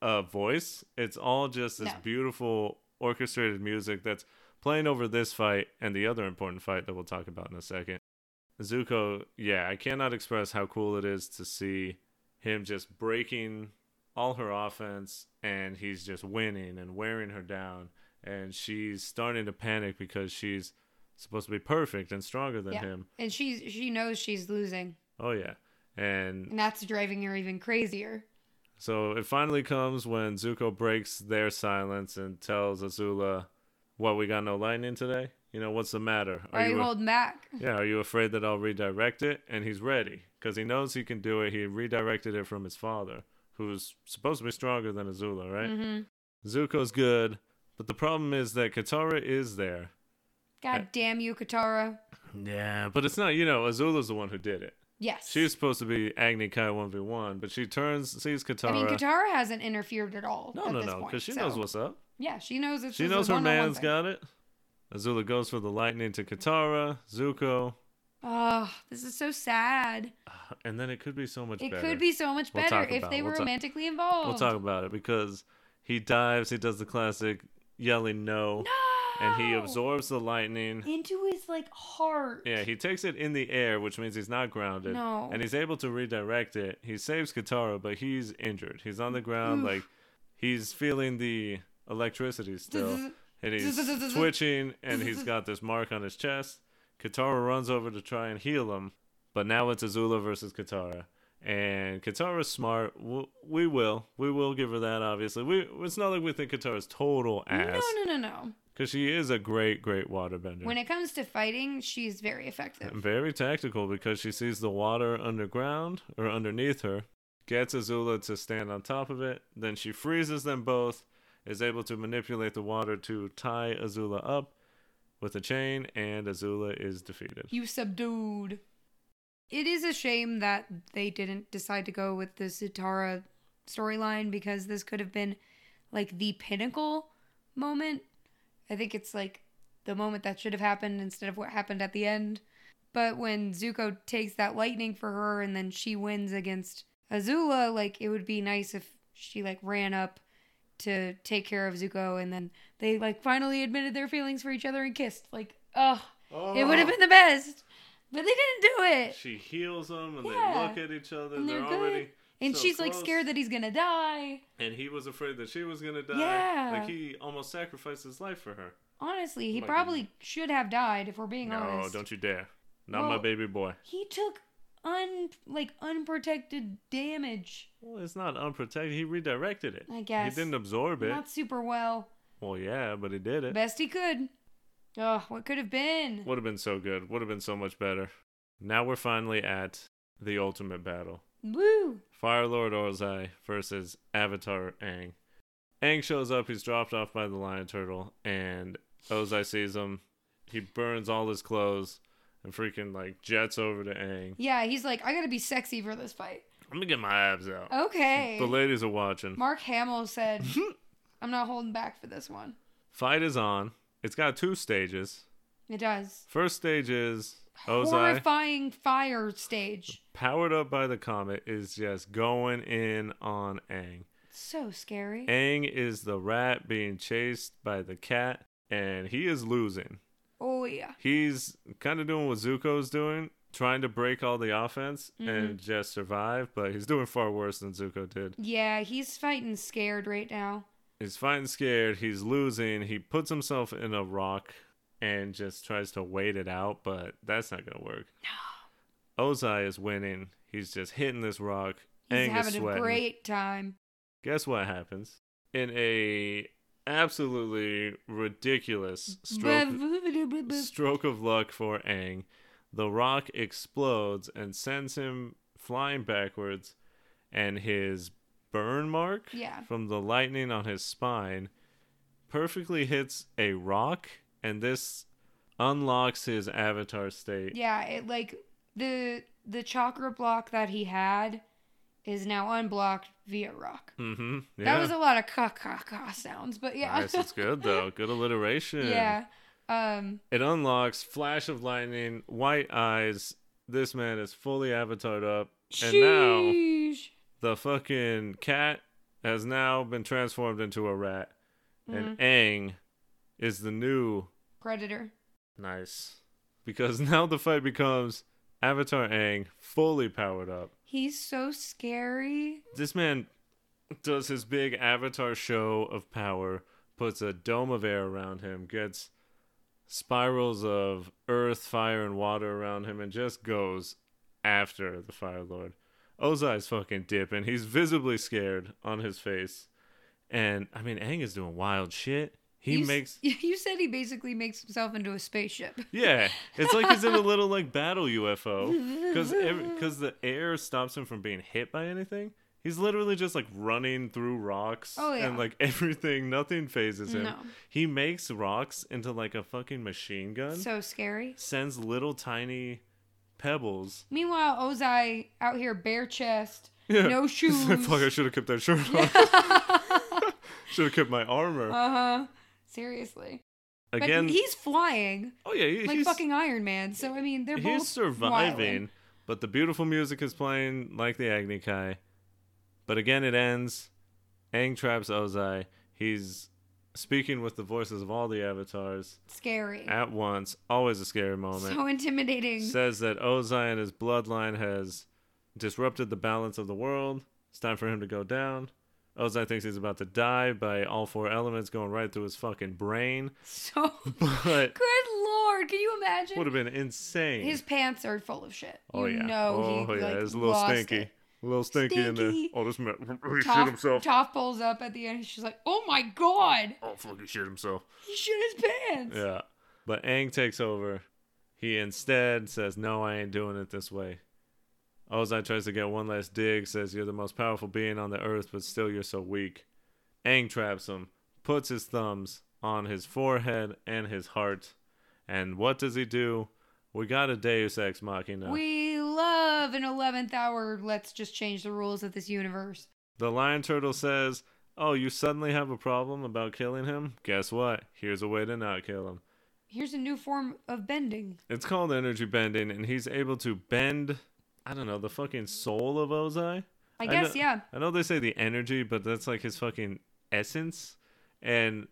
uh voice it's all just this No. beautiful orchestrated music that's playing over this fight and the other important fight that we'll talk about in a second. Zuko yeah i cannot express how cool it is to see him just breaking all her offense and he's just winning and wearing her down. And she's starting to panic because she's supposed to be perfect and stronger than Yeah. him. And she's she knows she's losing, oh yeah. And and that's driving her even crazier. So it finally comes when Zuko breaks their silence and tells Azula, "What we got no lightning today? You know what's the matter? Are you a- holding back? [laughs] yeah? Are you afraid that I'll redirect it?" And he's ready because he knows he can do it. He redirected it from his father, who's supposed to be stronger than Azula, right? hmm Zuko's good, but the problem is that Katara is there. God damn you, Katara. Yeah, but it's not. You know, Azula's the one who did it. Yes. She's supposed to be Agni Kai one v one, but she turns, sees Katara. I mean, Katara hasn't interfered at all. no, at no, no, because she so- knows what's up. Yeah, she knows it's She knows her man's got it. Azula goes for the lightning to Katara, Zuko, Oh, this is so sad. [sighs] and then it could be so much It better. could be so much We'll better if they were We'll romantically involved. We'll talk about it because he dives, he does the classic yelling no. no, and he absorbs the lightning. into his like heart. Yeah, he takes it in the air, which means he's not grounded. No. And he's able to redirect it. He saves Katara, but he's injured. He's on the ground, Oof. like he's feeling the electricity still. and he's twitching and he's got this mark on his chest. Katara runs over to try and heal him, but now it's Azula versus Katara. And Katara's smart. We will. We will give her that, obviously. We It's not like we think Katara's total ass. No, no, no, no. Because she is a great, great waterbender. When it comes to fighting, she's very effective. [laughs] Very tactical because she sees the water underground or underneath her, gets Azula to stand on top of it, then she freezes them both, is able to manipulate the water to tie Azula up with a chain, and Azula is defeated. You subdued. It is a shame that they didn't decide to go with the Zutara storyline because this could have been like the pinnacle moment. I think it's like the moment that should have happened instead of what happened at the end. But when Zuko takes that lightning for her and then she wins against Azula, like it would be nice if she like ran up to take care of Zuko and then they like finally admitted their feelings for each other and kissed. Like, oh, it would have oh. been the best. But they didn't do it. She heals them, and Yeah. they look at each other. And they're, they're already. And so she's like scared that he's gonna die. And he was afraid that she was gonna die. Yeah. Like he almost sacrificed his life for her. Honestly, he My probably mm. should have died if we're being no, honest. No, don't you dare. Not my baby boy. He took un like unprotected damage. Well, it's not unprotected. He redirected it. I guess. He didn't absorb it. Not super well. Well, yeah, but he did it. Best he could. Oh, what could have been? Would have been so good. Would have been so much better. Now we're finally at the ultimate battle. Woo! Fire Lord Ozai versus Avatar Aang. Aang shows up, he's dropped off by the lion turtle, and Ozai sees him. He burns all his clothes and freaking like jets over to Aang. Yeah, he's like, I gotta be sexy for this fight. I'm gonna get my abs out. Okay. The ladies are watching. Mark Hamill said, [laughs] I'm not holding back for this one. Fight is on. It's got two stages. It does. First stage is Ozai. Horrifying fire stage. powered up by the comet, is just going in on Aang. So scary. Aang is the rat being chased by the cat, and he is losing. Oh, yeah. He's kind of doing what Zuko's doing, trying to break all the offense Mm-hmm. and just survive, but he's doing far worse than Zuko did. Yeah, he's fighting scared right now. He's fighting scared, he's losing, he puts himself in a rock and just tries to wait it out, but that's not to work. No. Ozai is winning. He's just hitting this rock. He's Aang is having a sweating. great time. Guess what happens? In a absolutely ridiculous stroke, stroke of luck for Aang, the rock explodes and sends him flying backwards, and his burn mark Yeah. from the lightning on his spine perfectly hits a rock, and this unlocks his avatar state. Yeah, it like the the chakra block that he had is now unblocked via rock. Mm-hmm. Yeah. That was a lot of ka ka ka sounds, but yeah. nice. It's good [laughs] though. Good alliteration. yeah. Um It unlocks flash of lightning, white eyes. This man is fully avatared up, and now the fucking cat has now been transformed into a rat, and Mm-hmm. Aang is the new Predator. nice because [laughs] now the fight becomes Avatar Aang fully powered up. He's so scary. This man does his big Avatar show of power, puts a dome of air around him, gets spirals of earth, fire, and water around him, and just goes after the Fire Lord. Ozai's fucking dipping. He's visibly scared on his face. And, I mean, Aang is doing wild shit. He You s- makes. [laughs] You said he basically makes himself into a spaceship. Yeah, it's like he's in a [laughs] little like battle UFO because because [laughs] the air stops him from being hit by anything. He's literally just like running through rocks Oh, yeah. and like everything. Nothing phases him. No. He makes rocks into like a fucking machine gun. So scary. sends little tiny pebbles. Meanwhile, Ozai out here bare chest, Yeah. no shoes. Fuck! I should have kept that shirt on. should have kept my armor. Uh huh. Seriously. Again. but he's flying oh yeah, he- like fucking Iron Man. So I mean, they're both he's surviving, wilding. but the beautiful music is playing like the Agni Kai. But again, it ends. Aang traps Ozai. He's speaking with the voices of all the avatars Scary. at once. Always a scary moment. So intimidating. Says that Ozai and his bloodline has disrupted the balance of the world. It's time for him to go down. Ozai thinks he's about to die by all four elements going right through his fucking brain. So [laughs] But good lord, can you imagine? would have been insane. His pants are full of shit. Oh you yeah. know oh he yeah. like, it's a little stinky. it. A little stinky, in there. Oh, this man, [laughs] he shit himself. Toph pulls up at the end. She's like, "Oh my god, Oh, fuck, he shit himself. he shit his pants." Yeah. But Aang takes over. He instead says, No, I ain't doing it this way. Ozai tries to get one last dig, says, You're the most powerful being on the earth, but still you're so weak. Aang traps him, puts his thumbs on his forehead and his heart. And what does he do? We got a Deus Ex Machina. We love an eleventh hour. Let's just change the rules of this universe. The lion turtle says, Oh, you suddenly have a problem about killing him? Guess what? Here's a way to not kill him. Here's a new form of bending. It's called energy bending, and he's able to bend, I don't know, the fucking soul of Ozai. I I guess, know- yeah. I know they say the energy, but that's like his fucking essence, and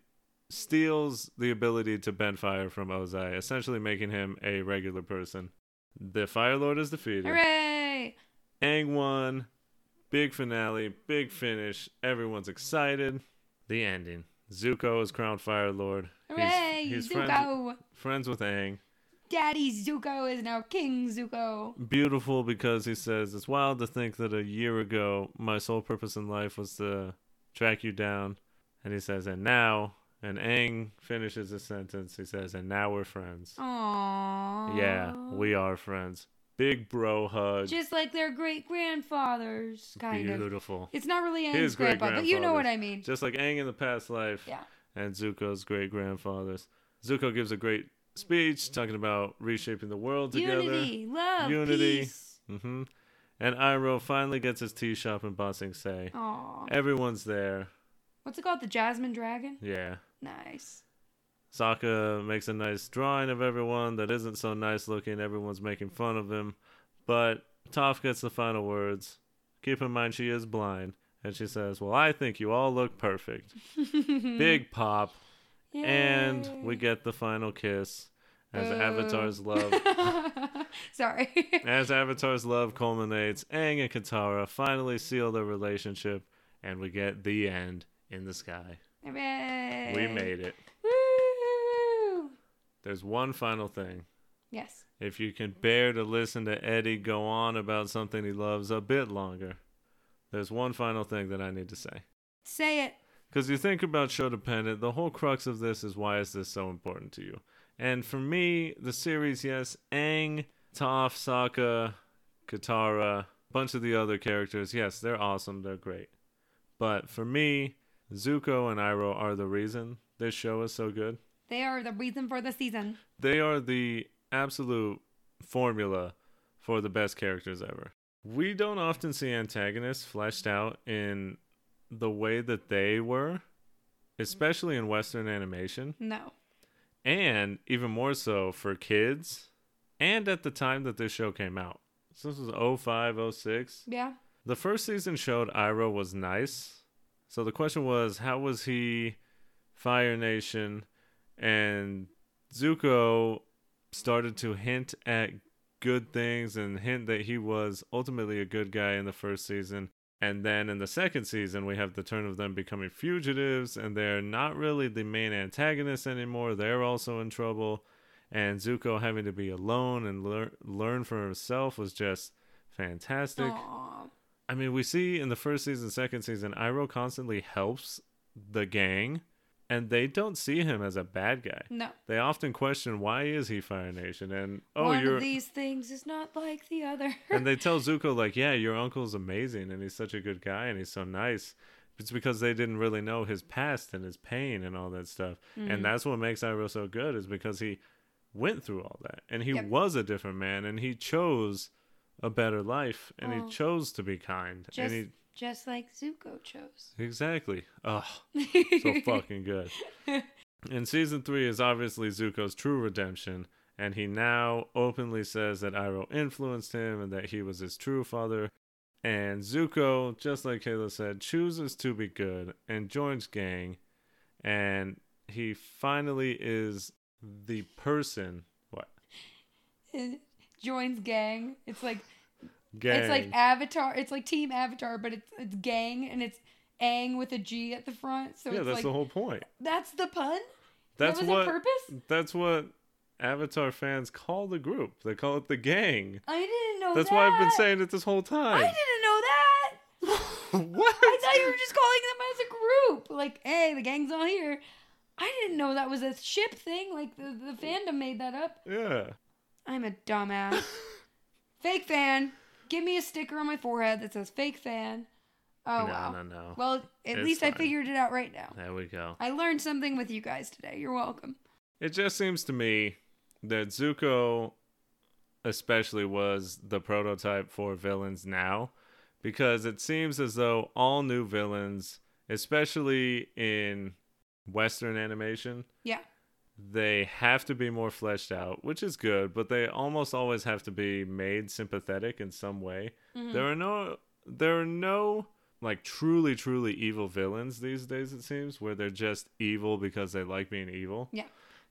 steals the ability to bend fire from Ozai, essentially making him a regular person. The Fire Lord is defeated. Hooray! Aang won. Big finale, big finish. Everyone's excited. The ending. Zuko is crowned Fire Lord. Hooray! He's, he's friends, Zuko! friends with Aang. Daddy Zuko is now King Zuko. beautiful because he says it's wild to think that a year ago my sole purpose in life was to track you down and he says and now and Aang finishes his sentence he says and now we're friends Aww. yeah we are friends big bro hug Just like their great grandfathers, kind of. beautiful It's not really Aang's grandpa, but you know what. I mean. just like Aang in the past life Yeah. and Zuko's great grandfathers Zuko gives a great speech talking about reshaping the world together Unity, love, Unity. peace. hmm and Iroh finally gets his tea shop in Ba Sing Se. Aw. Everyone's there. What's it called? The Jasmine Dragon? Yeah. Nice. Sokka makes a nice drawing of everyone that isn't so nice looking. Everyone's making fun of him. But Toph gets the final words. Keep in mind she is blind. And she says, Well, I think you all look perfect. [laughs] Big pop. And we get the final kiss as Boo. Avatar's love. [laughs] Sorry. [laughs] as Avatar's love culminates, Aang and Katara finally seal their relationship. And we get the end in the sky. Hooray. We made it. Woo! There's one final thing. Yes. If you can bear to listen to Eddie go on about something he loves a bit longer, there's one final thing that I need to say. Say it. Because you think about show dependent, the whole crux of this is why is this so important to you? And for me, the series, yes, Aang, Toph, Sokka, Katara, a bunch of the other characters, yes, they're awesome, they're great. But for me, Zuko and Iroh are the reason this show is so good. They are the reason for the season. They are the absolute formula for the best characters ever. We don't often see antagonists fleshed out in the way that they were, especially in Western animation, No. and even more so for kids, and at the time that this show came out. So this was 05, 06. Yeah. The first season showed Iroh was nice. So the question was, how was he Fire Nation? And Zuko started to hint at good things and hint that he was ultimately a good guy in the first season. And then in the second season, we have the turn of them becoming fugitives, and they're not really the main antagonists anymore. They're also in trouble. And Zuko having to be alone and lear- learn for himself was just fantastic. Aw. I mean, we see in the first season, second season, Iroh constantly helps the gang, and they don't see him as a bad guy. No. They often question why is he Fire Nation, and oh, One you're. of these things is not like the other. [laughs] and they [laughs] tell Zuko like, yeah, your uncle's amazing, and he's such a good guy, and he's so nice. It's because they didn't really know his past and his pain and all that stuff, Mm-hmm. and that's what makes Iroh so good is because he went through all that, and he Yep. was a different man, and he chose a better life, and Oh. he chose to be kind, just, and he just like Zuko chose. Exactly. Oh, so [laughs] fucking good. And season three is obviously Zuko's true redemption, and he now openly says that Iroh influenced him and that he was his true father. And Zuko, just like Kayla said, chooses to be good and joins gang, and he finally is the person. What? [laughs] Joins gang. It's like Gang. it's like Avatar. It's like Team Avatar, but it's it's gang and it's Aang with a G at the front. So yeah, that's like the whole point. that's the pun. That's that was what. purpose. That's what Avatar fans call the group. They call it the gang. I didn't know. That's that. why I've been saying it this whole time. I didn't know that. [laughs] what? I thought you were just calling them as a group. Like, hey, the gang's all here. I didn't know that was a ship thing. Like the, the fandom made that up. Yeah. I'm a dumbass. [laughs] fake fan. Give me a sticker on my forehead that says fake fan. Oh no, wow. no, no. Well, at It's least I figured it out right now. there we go. I learned something with you guys today. You're welcome. It just seems to me that Zuko, especially, was the prototype for villains now, because it seems as though all new villains, especially in Western animation, Yeah. They have to be more fleshed out, which is good, but they almost always have to be made sympathetic in some way. Mhm. There are no there are no like truly truly evil villains these days it seems where they're just evil because they like being evil. Yeah.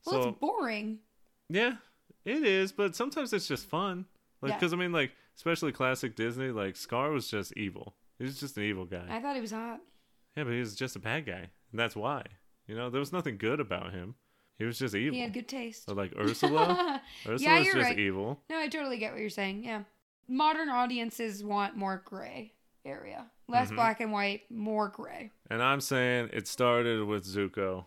Well, so it's boring. yeah, it is, but sometimes it's just fun. Like Yeah. cuz I mean like especially classic Disney like Scar was just evil. He was just an evil guy. I thought he was hot. yeah, but he was just a bad guy. And that's why. You know, there was nothing good about him. He was just evil. He had good taste. So like Ursula, Ursula's yeah, you're just right. evil. No, I totally get what you're saying. Yeah. Modern audiences want more gray area. Less Mhm. black and white, more gray. And I'm saying it started with Zuko,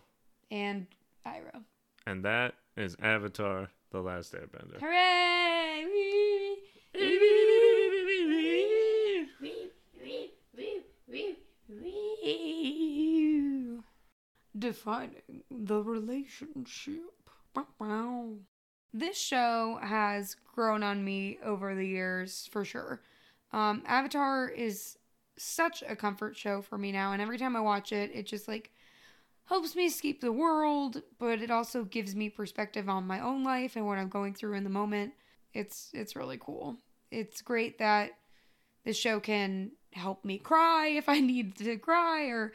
And Iroh. and that is Avatar: The Last Airbender. Hooray! Defining the relationship. Bow-bow. This show has grown on me over the years for sure. Um, Avatar is such a comfort show for me now, and every time I watch it, it just like helps me escape the world, but it also gives me perspective on my own life and what I'm going through in the moment. It's it's really cool. It's great that the show can help me cry if I [laughs] need to cry or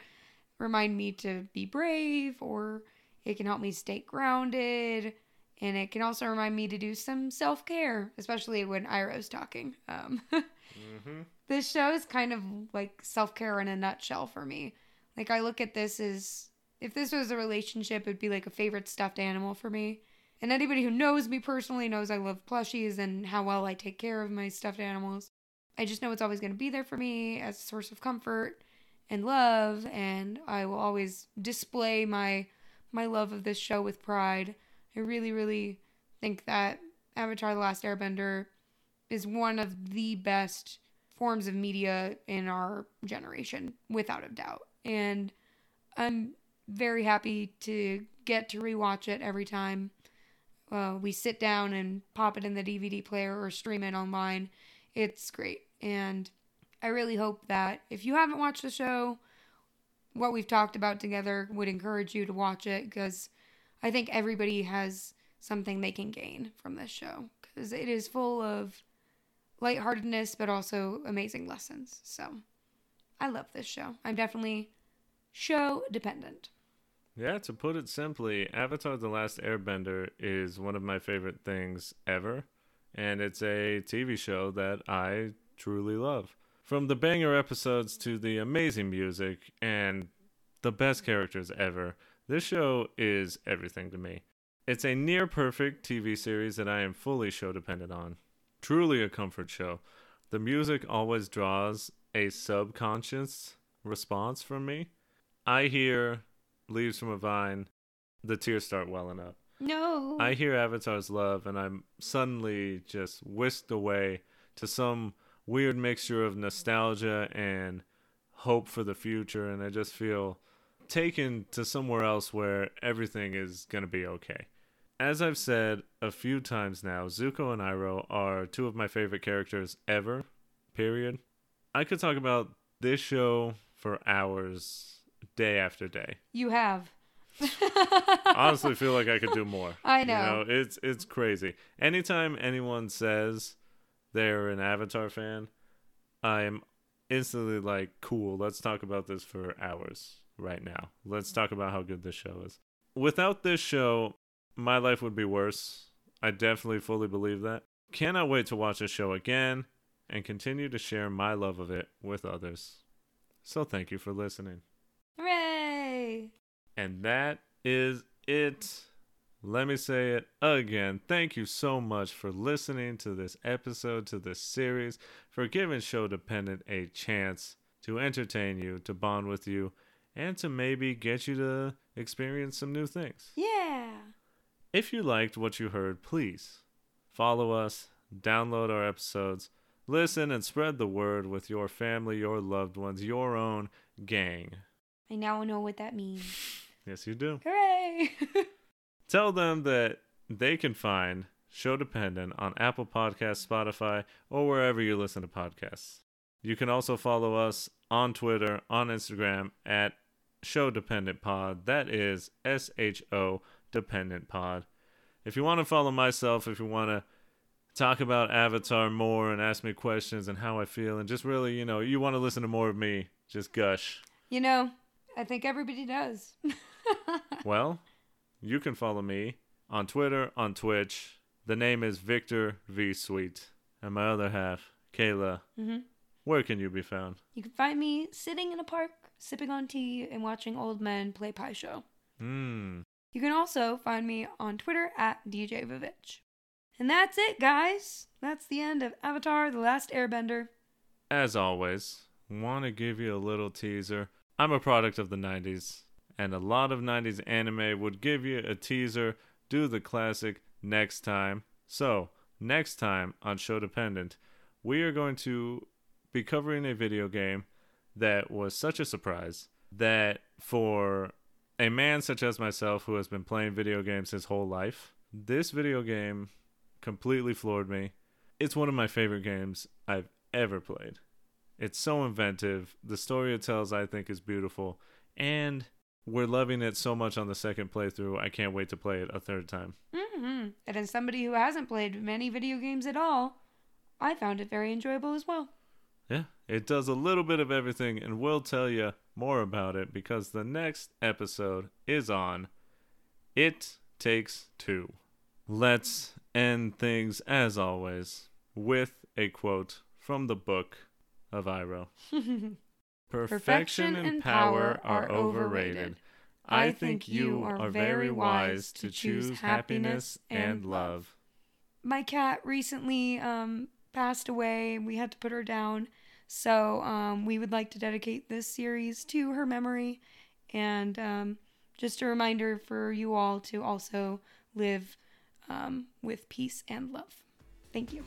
remind me to be brave or it can help me stay grounded and it can also remind me to do some self-care, especially when Iroh's talking. Um [laughs] Mm-hmm. this show is kind of like self-care in a nutshell for me. Like I look at this as if this was a relationship, it'd be like a favorite stuffed animal for me. And anybody who knows me personally knows I love plushies and how well I take care of my stuffed animals. I just know it's always going to be there for me as a source of comfort and love and I will always display my my love of this show with pride. I really really think that Avatar the Last Airbender is one of the best forms of media in our generation without a doubt. And I'm very happy to get to rewatch it every time uh, we sit down and pop it in the DVD player or stream it online. It's great. And I really hope that if you haven't watched the show, what we've talked about together would encourage you to watch it because I think everybody has something they can gain from this show because it is full of lightheartedness but also amazing lessons. So I love this show. I'm definitely show dependent. Yeah, to put it simply, Avatar The Last Airbender is one of my favorite things ever. And it's a TV show that I truly love. From the banger episodes to the amazing music and the best characters ever, this show is everything to me. It's a near perfect TV series that I am fully show dependent on. Truly a comfort show. The music always draws a subconscious response from me. I hear Leaves from a Vine, the tears start welling up. No. I hear Avatar's love, and I'm suddenly just whisked away to some weird mixture of nostalgia and hope for the future, and I just feel taken to somewhere else where everything is going to be okay. As I've said a few times now, Zuko and Iroh are two of my favorite characters ever, period. I could talk about this show for hours, day after day. You have. [laughs] honestly feel like I could do [laughs] more. I You know. know, it's it's crazy. Anytime anyone says they're an Avatar fan, I'm instantly like, cool, let's talk about this for hours right now. Let's talk about how good this show is. Without this show, my life would be worse. I definitely fully believe that. Cannot wait to watch the show again and continue to share my love of it with others. So thank you for listening. Hooray! And that is it. Let me say it again. Thank you so much for listening to this episode, to this series, for giving Show Dependent a chance to entertain you, to bond with you, and to maybe get you to experience some new things. Yeah. If you liked what you heard, please follow us, download our episodes, listen, and spread the word with your family, your loved ones, your own gang. I now know what that means. Yes, you do. Hooray! [laughs] Tell them that they can find Show Dependent on Apple Podcasts, Spotify, or wherever you listen to podcasts. You can also follow us on Twitter, on Instagram at Show Dependent Pod. That is S H O Dependent Pod. If you want to follow myself, if you want to talk about Avatar more and ask me questions and how I feel, and just really, you know, you want to listen to more of me, just gush. you know, I think everybody does. [laughs] Well, you can follow me on Twitter, on Twitch. The name is Victor V Sweet. And my other half, Kayla. hmm Where can you be found? You can find me sitting in a park, sipping on tea, and watching old men play Pai Sho. Hmm. You can also find me on Twitter at DJ Vivitch. And that's it, guys. That's the end of Avatar The Last Airbender. As always, want to give you a little teaser. I'm a product of the 90s, and a lot of 90s anime would give you a teaser, do the classic next time. So, next time on Show Dependent, we are going to be covering a video game that was such a surprise that for a man such as myself who has been playing video games his whole life, this video game completely floored me. It's one of my favorite games I've ever played. It's so inventive. The story it tells, I think, is beautiful. And we're loving it so much on the second playthrough. I can't wait to play it a third time. Mm-hmm. And as somebody who hasn't played many video games at all, I found it very enjoyable as well. Yeah, it does a little bit of everything, and we'll tell you more about it because the next episode is on It Takes Two. Let's end things, as always, with a quote from the book of Iroh. [laughs] Perfection and power are overrated. I think you are very wise to choose happiness and love. My cat recently um, passed away. We had to put her down. So um, we would like to dedicate this series to her memory and um, just a reminder for you all to also live um, with peace and love. Thank you.